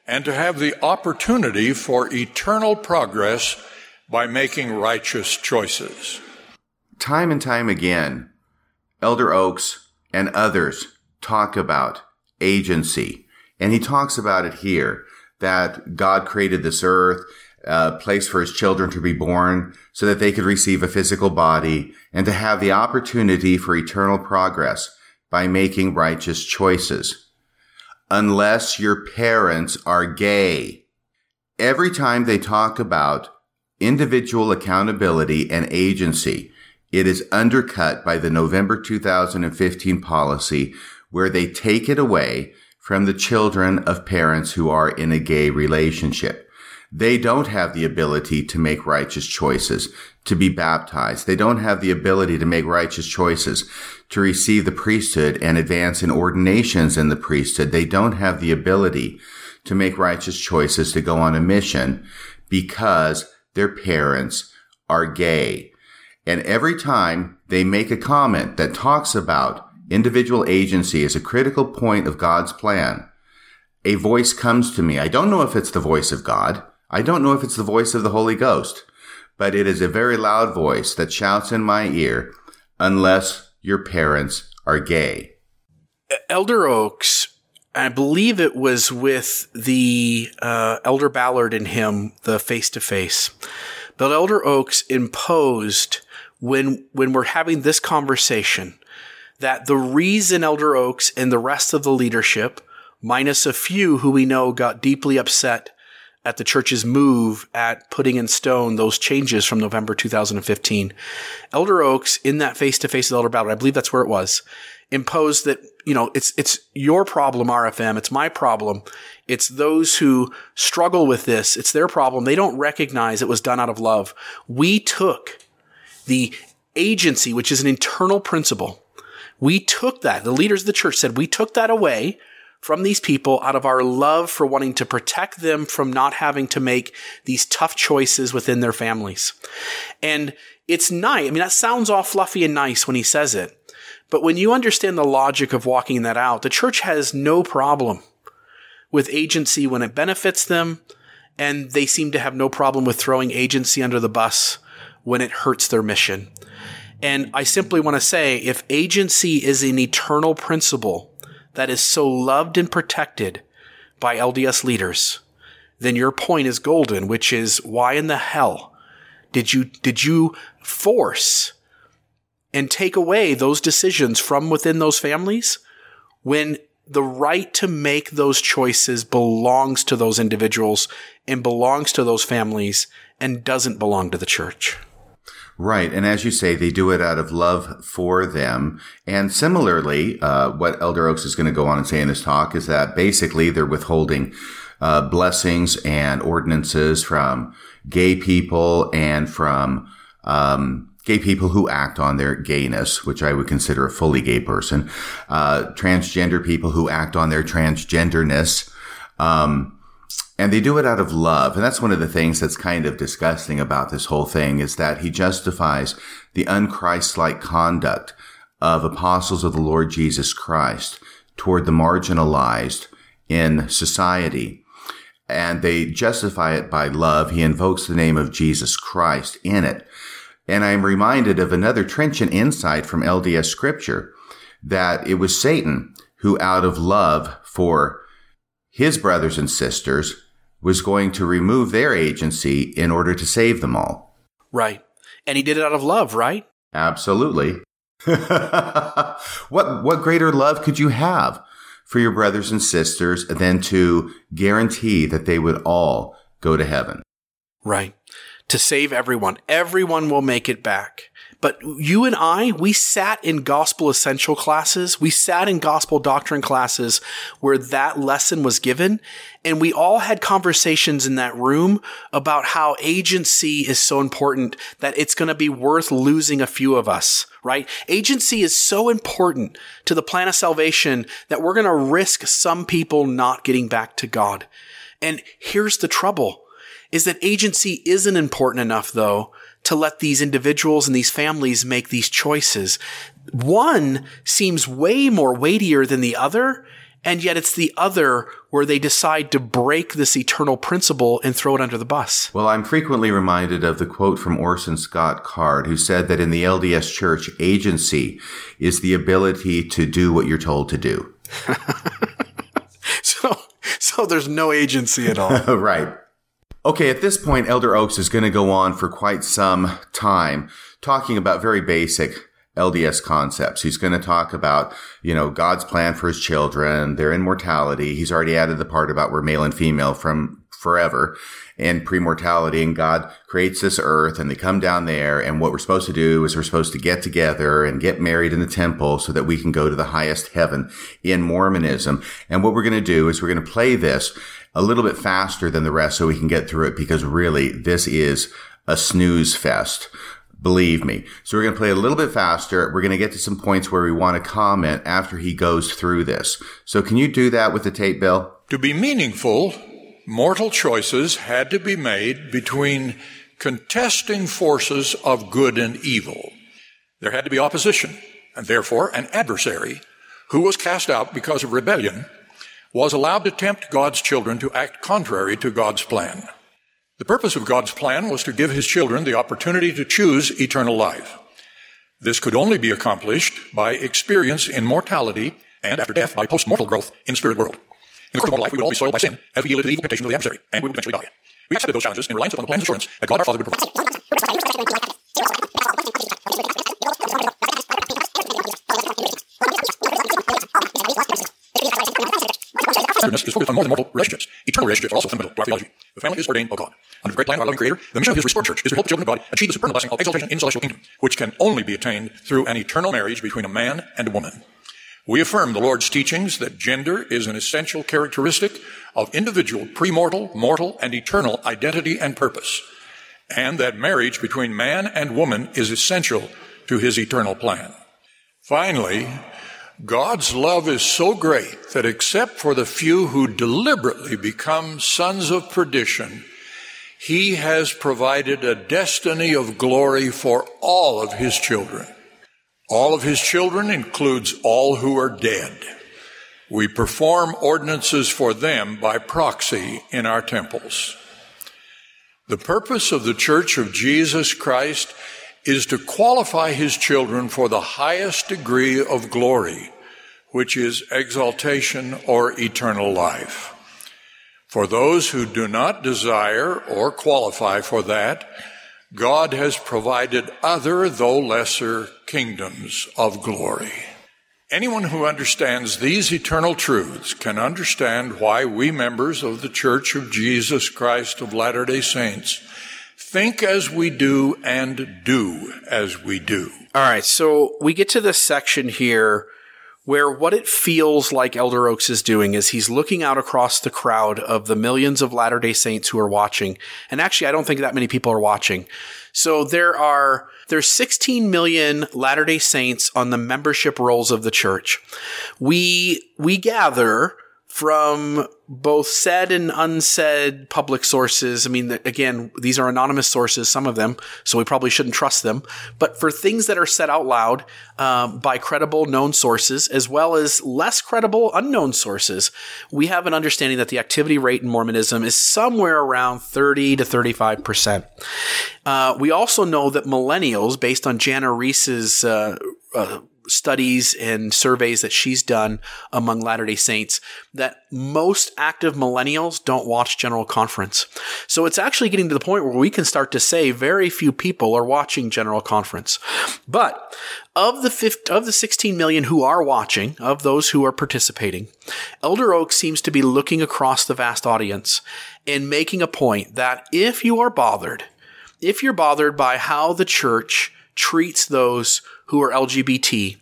and to have the opportunity for eternal progress by making righteous choices. Time and time again, Elder Oaks and others talk about agency, and he talks about it here that God created this earth, a place for his children to be born so that they could receive a physical body and to have the opportunity for eternal progress by making righteous choices. Unless your parents are gay. Every time they talk about individual accountability and agency, it is undercut by the November 2015 policy where they take it away from the children of parents who are in a gay relationship. They don't have the ability to make righteous choices, to be baptized. They don't have the ability to make righteous choices, to receive the priesthood and advance in ordinations in the priesthood. They don't have the ability to make righteous choices to go on a mission because their parents are gay. And every time they make a comment that talks about individual agency is a critical point of God's plan, a voice comes to me. I don't know if it's the voice of God. I don't know if it's the voice of the Holy Ghost, but it is a very loud voice that shouts in my ear, unless your parents are gay. Elder Oaks, I believe it was with the uh, Elder Ballard and him, the face to face. But Elder Oaks imposed when when we're having this conversation that the reason Elder Oaks and the rest of the leadership, minus a few who we know got deeply upset at the church's move at putting in stone those changes from November 2015, Elder Oaks in that face to face with Elder Ballard, I believe that's where it was, imposed that, you know, it's, it's your problem, RFM. It's my problem. It's those who struggle with this. It's their problem. They don't recognize it was done out of love. We took the agency, which is an internal principle, we took that. The leaders of the church said we took that away from these people out of our love for wanting to protect them from not having to make these tough choices within their families. And it's nice. I mean, that sounds all fluffy and nice when he says it. But when you understand the logic of walking that out, the church has no problem with agency when it benefits them, and they seem to have no problem with throwing agency under the bus when it hurts their mission. And I simply want to say if agency is an eternal principle that is so loved and protected by LDS leaders, then your point is golden, which is why in the hell did you, did you force and take away those decisions from within those families when the right to make those choices belongs to those individuals and belongs to those families and doesn't belong to the church. Right. And as you say, they do it out of love for them. And similarly, uh, what Elder Oaks is going to go on and say in this talk is that basically they're withholding uh, blessings and ordinances from gay people and from um, gay people who act on their gayness, which I would consider a fully gay person, uh, transgender people who act on their transgenderness. Um, and they do it out of love. And that's one of the things that's kind of disgusting about this whole thing is that he justifies the unchristlike conduct of apostles of the Lord Jesus Christ toward the marginalized in society. And they justify it by love. He invokes the name of Jesus Christ in it. And I'm reminded of another trenchant insight from LDS scripture that it was Satan who out of love for his brothers and sisters was going to remove their agency in order to save them all. Right. And he did it out of love, right? Absolutely. what what greater love could you have for your brothers and sisters than to guarantee that they would all go to heaven? Right. To save everyone. Everyone will make it back. But you and I, we sat in gospel essential classes. We sat in gospel doctrine classes where that lesson was given. And we all had conversations in that room about how agency is so important that it's going to be worth losing a few of us, right? Agency is so important to the plan of salvation that we're going to risk some people not getting back to God. And here's the trouble is that agency isn't important enough though to let these individuals and these families make these choices. One seems way more weightier than the other, and yet it's the other where they decide to break this eternal principle and throw it under the bus. Well, I'm frequently reminded of the quote from Orson Scott Card, who said that in the LDS Church, agency is the ability to do what you're told to do. so, so there's no agency at all. right. Okay, at this point, Elder Oaks is going to go on for quite some time talking about very basic LDS concepts. He's going to talk about, you know, God's plan for his children, their immortality. He's already added the part about we're male and female from forever and premortality and God creates this earth and they come down there and what we're supposed to do is we're supposed to get together and get married in the temple so that we can go to the highest heaven in Mormonism. And what we're going to do is we're going to play this a little bit faster than the rest so we can get through it because really this is a snooze fest. Believe me. So we're going to play a little bit faster. We're going to get to some points where we want to comment after he goes through this. So can you do that with the tape, Bill? To be meaningful, mortal choices had to be made between contesting forces of good and evil. There had to be opposition, and therefore an adversary who was cast out because of rebellion was allowed to tempt God's children to act contrary to God's plan. The purpose of God's plan was to give his children the opportunity to choose eternal life. This could only be accomplished by experience in mortality and after death by post-mortal growth in the spirit world. In the course of mortal life, we would all be soiled by sin as we yielded to the evil temptation of the adversary, and we would eventually die. We accepted those challenges in reliance upon the plan's assurance that God our Father would provide. Is focused on more than mortal relationships. Eternal relationships are also fundamental to our theology. The family is ordained by God. Under the great plan of our loving Creator, the mission of His restored church is to help the children of God achieve the supernal blessing of exaltation in the celestial kingdom, which can only be attained through an eternal marriage between a man and a woman. We affirm the Lord's teachings that gender is an essential characteristic of individual premortal, mortal, and eternal identity and purpose. and that marriage between man and woman is essential to his eternal plan. Finally, God's love is so great that except for the few who deliberately become sons of perdition, he has provided a destiny of glory for all of his children. All of his children includes all who are dead. We perform ordinances for them by proxy in our temples. The purpose of the Church of Jesus Christ is to qualify his children for the highest degree of glory, which is exaltation or eternal life. For those who do not desire or qualify for that, God has provided other, though lesser, kingdoms of glory. Anyone who understands these eternal truths can understand why we members of the Church of Jesus Christ of Latter day Saints think as we do and do as we do. All right, so we get to this section here where what it feels like Elder Oaks is doing is he's looking out across the crowd of the millions of Latter day Saints who are watching. And actually, I don't think that many people are watching. So there are there's 16 million Latter-day Saints on the membership rolls of the church. We we gather from both said and unsaid public sources. I mean, again, these are anonymous sources, some of them, so we probably shouldn't trust them. But for things that are said out loud um, by credible known sources, as well as less credible unknown sources, we have an understanding that the activity rate in Mormonism is somewhere around 30 to 35 percent. Uh, we also know that millennials, based on Jana Riess's uh, uh, studies and surveys that she's done among Latter day Saints that most active millennials don't watch General Conference. So it's actually getting to the point where we can start to say very few people are watching General Conference. But of the 50, of the 16 million who are watching, of those who are participating, Elder Oak seems to be looking across the vast audience and making a point that if you are bothered, if you're bothered by how the church treats those who are LGBT,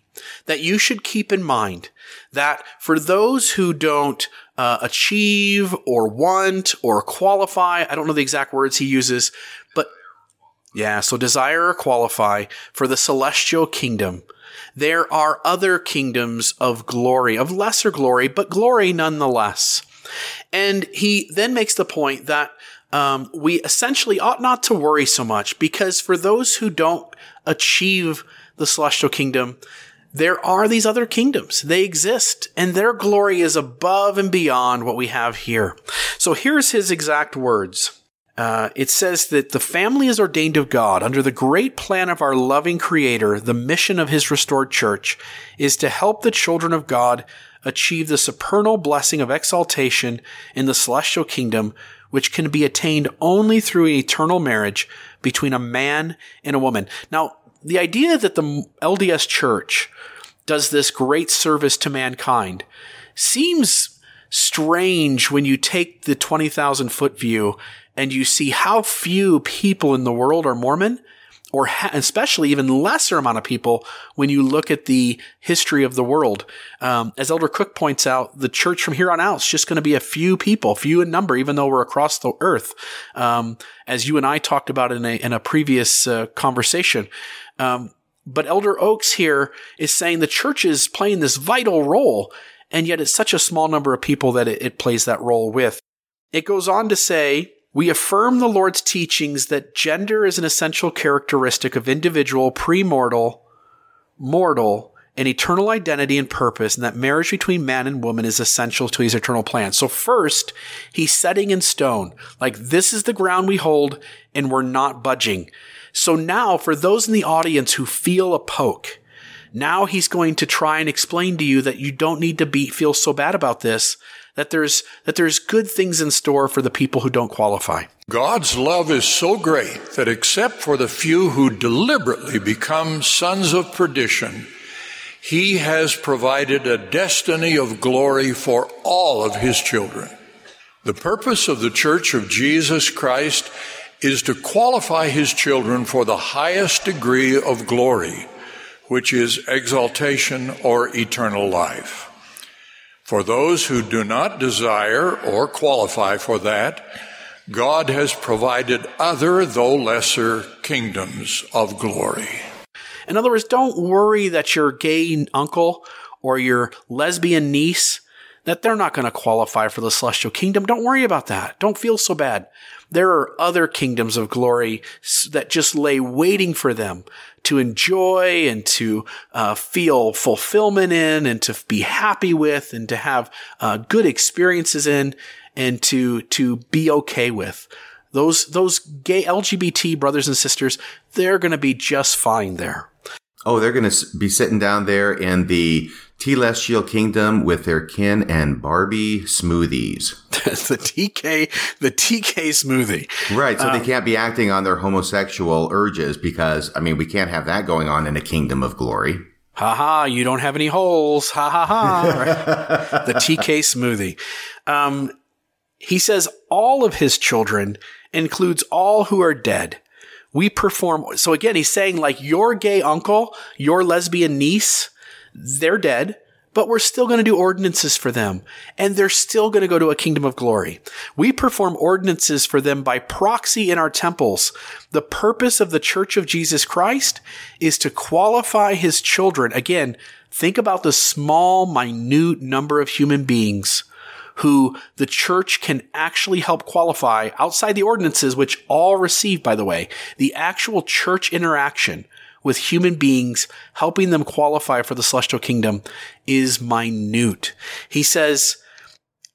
that you should keep in mind that for those who don't uh, achieve or want or qualify, I don't know the exact words he uses, but yeah, so desire or qualify for the celestial kingdom. There are other kingdoms of glory, of lesser glory, but glory nonetheless. And he then makes the point that um, we essentially ought not to worry so much because for those who don't achieve the celestial kingdom, there are these other kingdoms. They exist, and their glory is above and beyond what we have here. So here's his exact words. Uh, it says that the family is ordained of God under the great plan of our loving Creator. The mission of His restored church is to help the children of God achieve the supernal blessing of exaltation in the celestial kingdom, which can be attained only through an eternal marriage between a man and a woman. Now, the idea that the LDS church does this great service to mankind seems strange when you take the 20,000 foot view and you see how few people in the world are Mormon or especially even lesser amount of people when you look at the history of the world. Um, as Elder Cook points out, the church from here on out is just going to be a few people, few in number, even though we're across the earth. Um, as you and I talked about in a in a previous uh, conversation. Um, but Elder Oaks here is saying the church is playing this vital role, and yet it's such a small number of people that it, it plays that role with. It goes on to say we affirm the Lord's teachings that gender is an essential characteristic of individual, premortal, mortal, and eternal identity and purpose, and that marriage between man and woman is essential to his eternal plan. So first, he's setting in stone, like this is the ground we hold, and we're not budging. So now, for those in the audience who feel a poke, now he's going to try and explain to you that you don't need to be feel so bad about this that there's that there's good things in store for the people who don't qualify. God's love is so great that except for the few who deliberately become sons of perdition, he has provided a destiny of glory for all of his children. The purpose of the Church of Jesus Christ is to qualify his children for the highest degree of glory, which is exaltation or eternal life. For those who do not desire or qualify for that, God has provided other, though lesser, kingdoms of glory. In other words, don't worry that your gay uncle or your lesbian niece that they're not going to qualify for the celestial kingdom. Don't worry about that. Don't feel so bad. There are other kingdoms of glory that just lay waiting for them to enjoy and to uh, feel fulfillment in and to be happy with and to have uh, good experiences in and to to be okay with. Those those gay LGBT brothers and sisters, they're going to be just fine there. Oh, they're going to be sitting down there in the Celestial Kingdom with their Ken and Barbie smoothies. the TK, the TK smoothie. Right. So Um, they can't be acting on their homosexual urges because, I mean, we can't have that going on in a kingdom of glory. Ha ha, you don't have any holes. Ha ha ha. Right? the TK smoothie. Um, he says all of his children includes all who are dead. We perform. So again, he's saying like your gay uncle, your lesbian niece, they're dead, but we're still going to do ordinances for them and they're still going to go to a kingdom of glory. We perform ordinances for them by proxy in our temples. The purpose of the church of Jesus Christ is to qualify his children. Again, think about the small, minute number of human beings who the church can actually help qualify outside the ordinances, which all receive, by the way, the actual church interaction with human beings, helping them qualify for the celestial kingdom is minute. He says,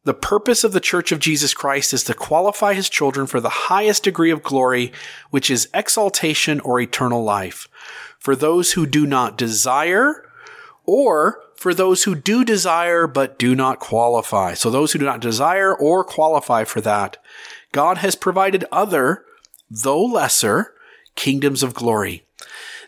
the purpose of the Church of Jesus Christ is to qualify his children for the highest degree of glory, which is exaltation or eternal life. For those who do not desire, or for those who do desire but do not qualify. So those who do not desire or qualify for that, God has provided other, though lesser, kingdoms of glory.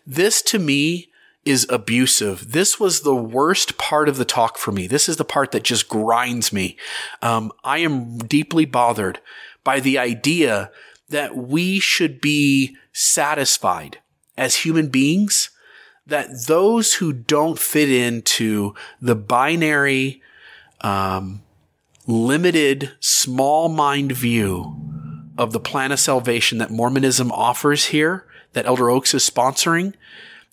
This to me is abusive. This was the worst part of the talk for me. This is the part that just grinds me. Um, I am deeply bothered by the idea that we should be satisfied as human beings that those who don't fit into the binary, um, limited, small mind view of the plan of salvation that Mormonism offers here, that Elder Oaks is sponsoring,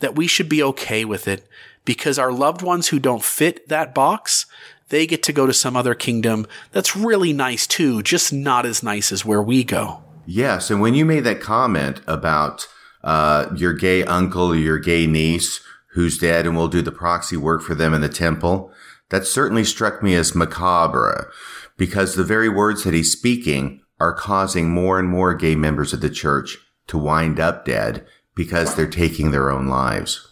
that we should be okay with it because our loved ones who don't fit that box, they get to go to some other kingdom that's really nice too, just not as nice as where we go. Yes. And when you made that comment about uh, your gay uncle or your gay niece who's dead and will do the proxy work for them in the temple, that certainly struck me as macabre because the very words that he's speaking are causing more and more gay members of the church to wind up dead because they're taking their own lives.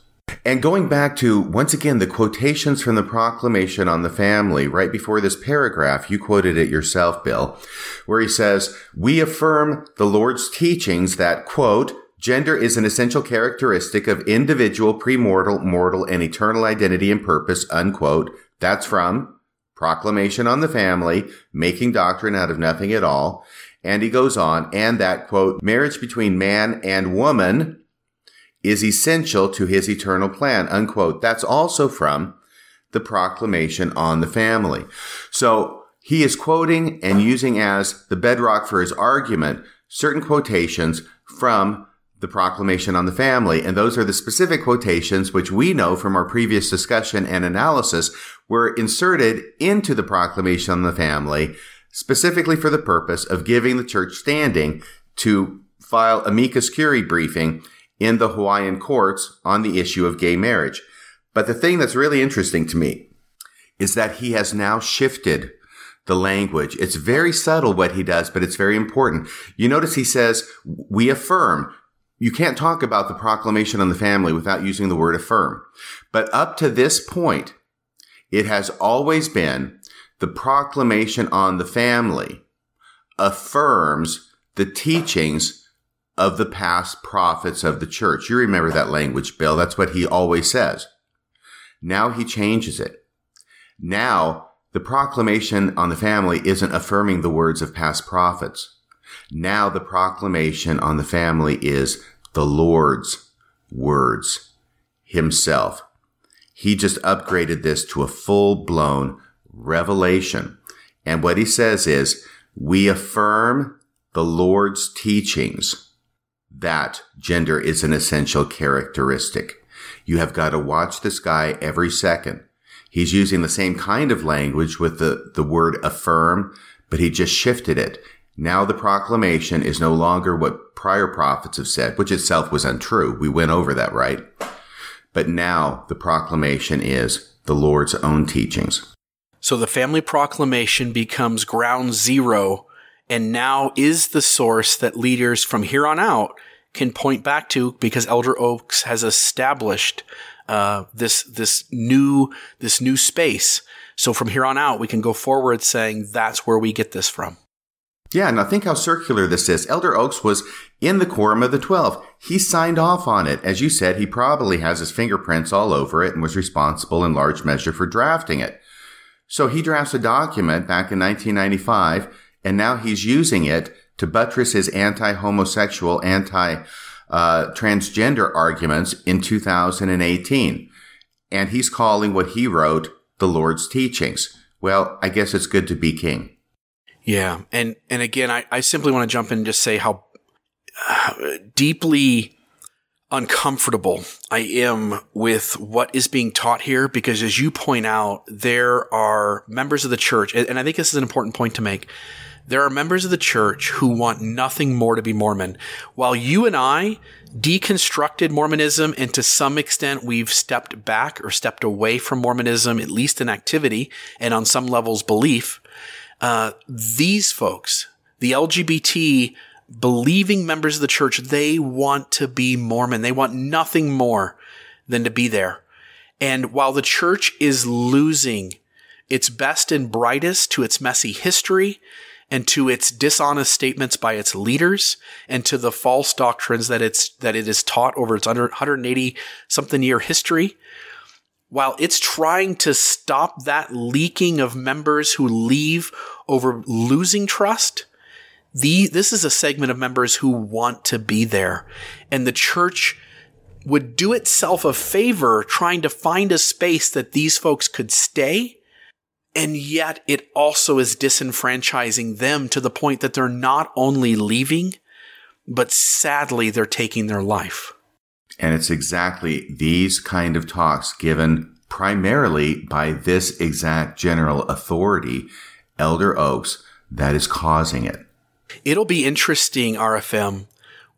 And going back to, once again, the quotations from the proclamation on the family, right before this paragraph, you quoted it yourself, Bill, where he says, we affirm the Lord's teachings that, quote, Gender is an essential characteristic of individual, premortal, mortal, and eternal identity and purpose, unquote. That's from Proclamation on the Family, Making Doctrine Out of Nothing at All. And he goes on, and that, quote, marriage between man and woman is essential to his eternal plan, unquote. That's also from the Proclamation on the Family. So he is quoting and using as the bedrock for his argument certain quotations from the proclamation on the family. And those are the specific quotations which we know from our previous discussion and analysis were inserted into the proclamation on the family specifically for the purpose of giving the church standing to file amicus curiae briefing in the Hawaiian courts on the issue of gay marriage. But the thing that's really interesting to me is that he has now shifted the language. It's very subtle what he does, but it's very important. You notice he says, we affirm. You can't talk about the proclamation on the family without using the word affirm. But up to this point, it has always been the proclamation on the family affirms the teachings of the past prophets of the church. You remember that language, Bill. That's what he always says. Now he changes it. Now the proclamation on the family isn't affirming the words of past prophets. Now the proclamation on the family is the Lord's words himself. He just upgraded this to a full blown revelation. And what he says is, we affirm the Lord's teachings that gender is an essential characteristic. You have got to watch this guy every second. He's using the same kind of language with the, the word affirm, but he just shifted it. Now the proclamation is no longer what prior prophets have said, which itself was untrue. We went over that, right? But now the proclamation is the Lord's own teachings. So the family proclamation becomes ground zero and now is the source that leaders from here on out can point back to because Elder Oaks has established uh, this this new this new space. So from here on out, we can go forward saying that's where we get this from. Yeah, now think how circular this is. Elder Oaks was in the quorum of the 12. He signed off on it. As you said, he probably has his fingerprints all over it and was responsible in large measure for drafting it. So he drafts a document back in 1995, and now he's using it to buttress his anti-homosexual, anti-transgender arguments in 2018. And he's calling what he wrote the Lord's teachings. Well, I guess it's good to be king. Yeah, and and again, I, I simply want to jump in and just say how uh, deeply uncomfortable I am with what is being taught here because as you point out, there are members of the church, and I think this is an important point to make. There are members of the church who want nothing more to be Mormon. While you and I deconstructed Mormonism and to some extent we've stepped back or stepped away from Mormonism, at least in activity and on some levels belief, uh, these folks, the LGBT believing members of the church, they want to be Mormon. They want nothing more than to be there. And while the church is losing its best and brightest to its messy history and to its dishonest statements by its leaders and to the false doctrines that it's, that it is taught over its 180 something year history, while it's trying to stop that leaking of members who leave over losing trust, the, this is a segment of members who want to be there. And the church would do itself a favor trying to find a space that these folks could stay. And yet it also is disenfranchising them to the point that they're not only leaving, but sadly, they're taking their life. And it's exactly these kind of talks given primarily by this exact general authority, Elder Oaks, that is causing it. It'll be interesting, RFM,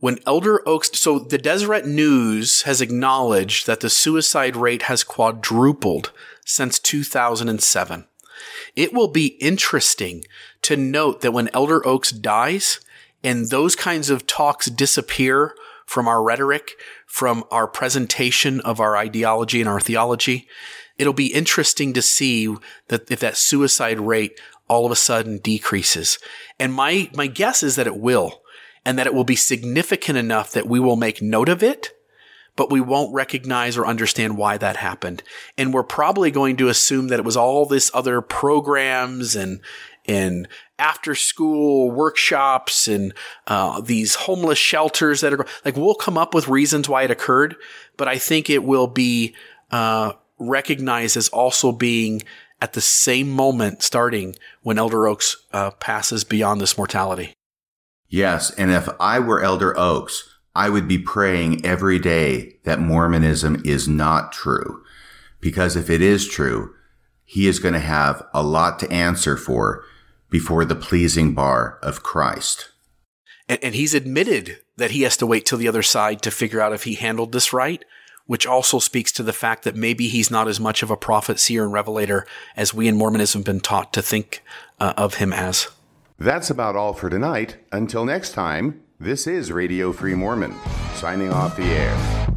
when Elder Oaks, so the Deseret News has acknowledged that the suicide rate has quadrupled since 2007. It will be interesting to note that when Elder Oaks dies and those kinds of talks disappear from our rhetoric, from our presentation of our ideology and our theology, it'll be interesting to see that if that suicide rate all of a sudden decreases. And my, my guess is that it will, and that it will be significant enough that we will make note of it, but we won't recognize or understand why that happened. And we're probably going to assume that it was all this other programs and, and after school workshops and uh, these homeless shelters that are like we'll come up with reasons why it occurred, but I think it will be uh, recognized as also being at the same moment starting when Elder Oaks uh, passes beyond this mortality. Yes, and if I were Elder Oaks, I would be praying every day that Mormonism is not true. Because if it is true, he is going to have a lot to answer for before the pleasing bar of Christ. And, and, he's admitted that he has to wait till the other side to figure out if he handled this right, which also speaks to the fact that maybe he's not as much of a prophet, seer, and revelator as we in Mormonism have been taught to think uh, of him as. That's about all for tonight. Until next time, this is Radio Free Mormon, signing off the air.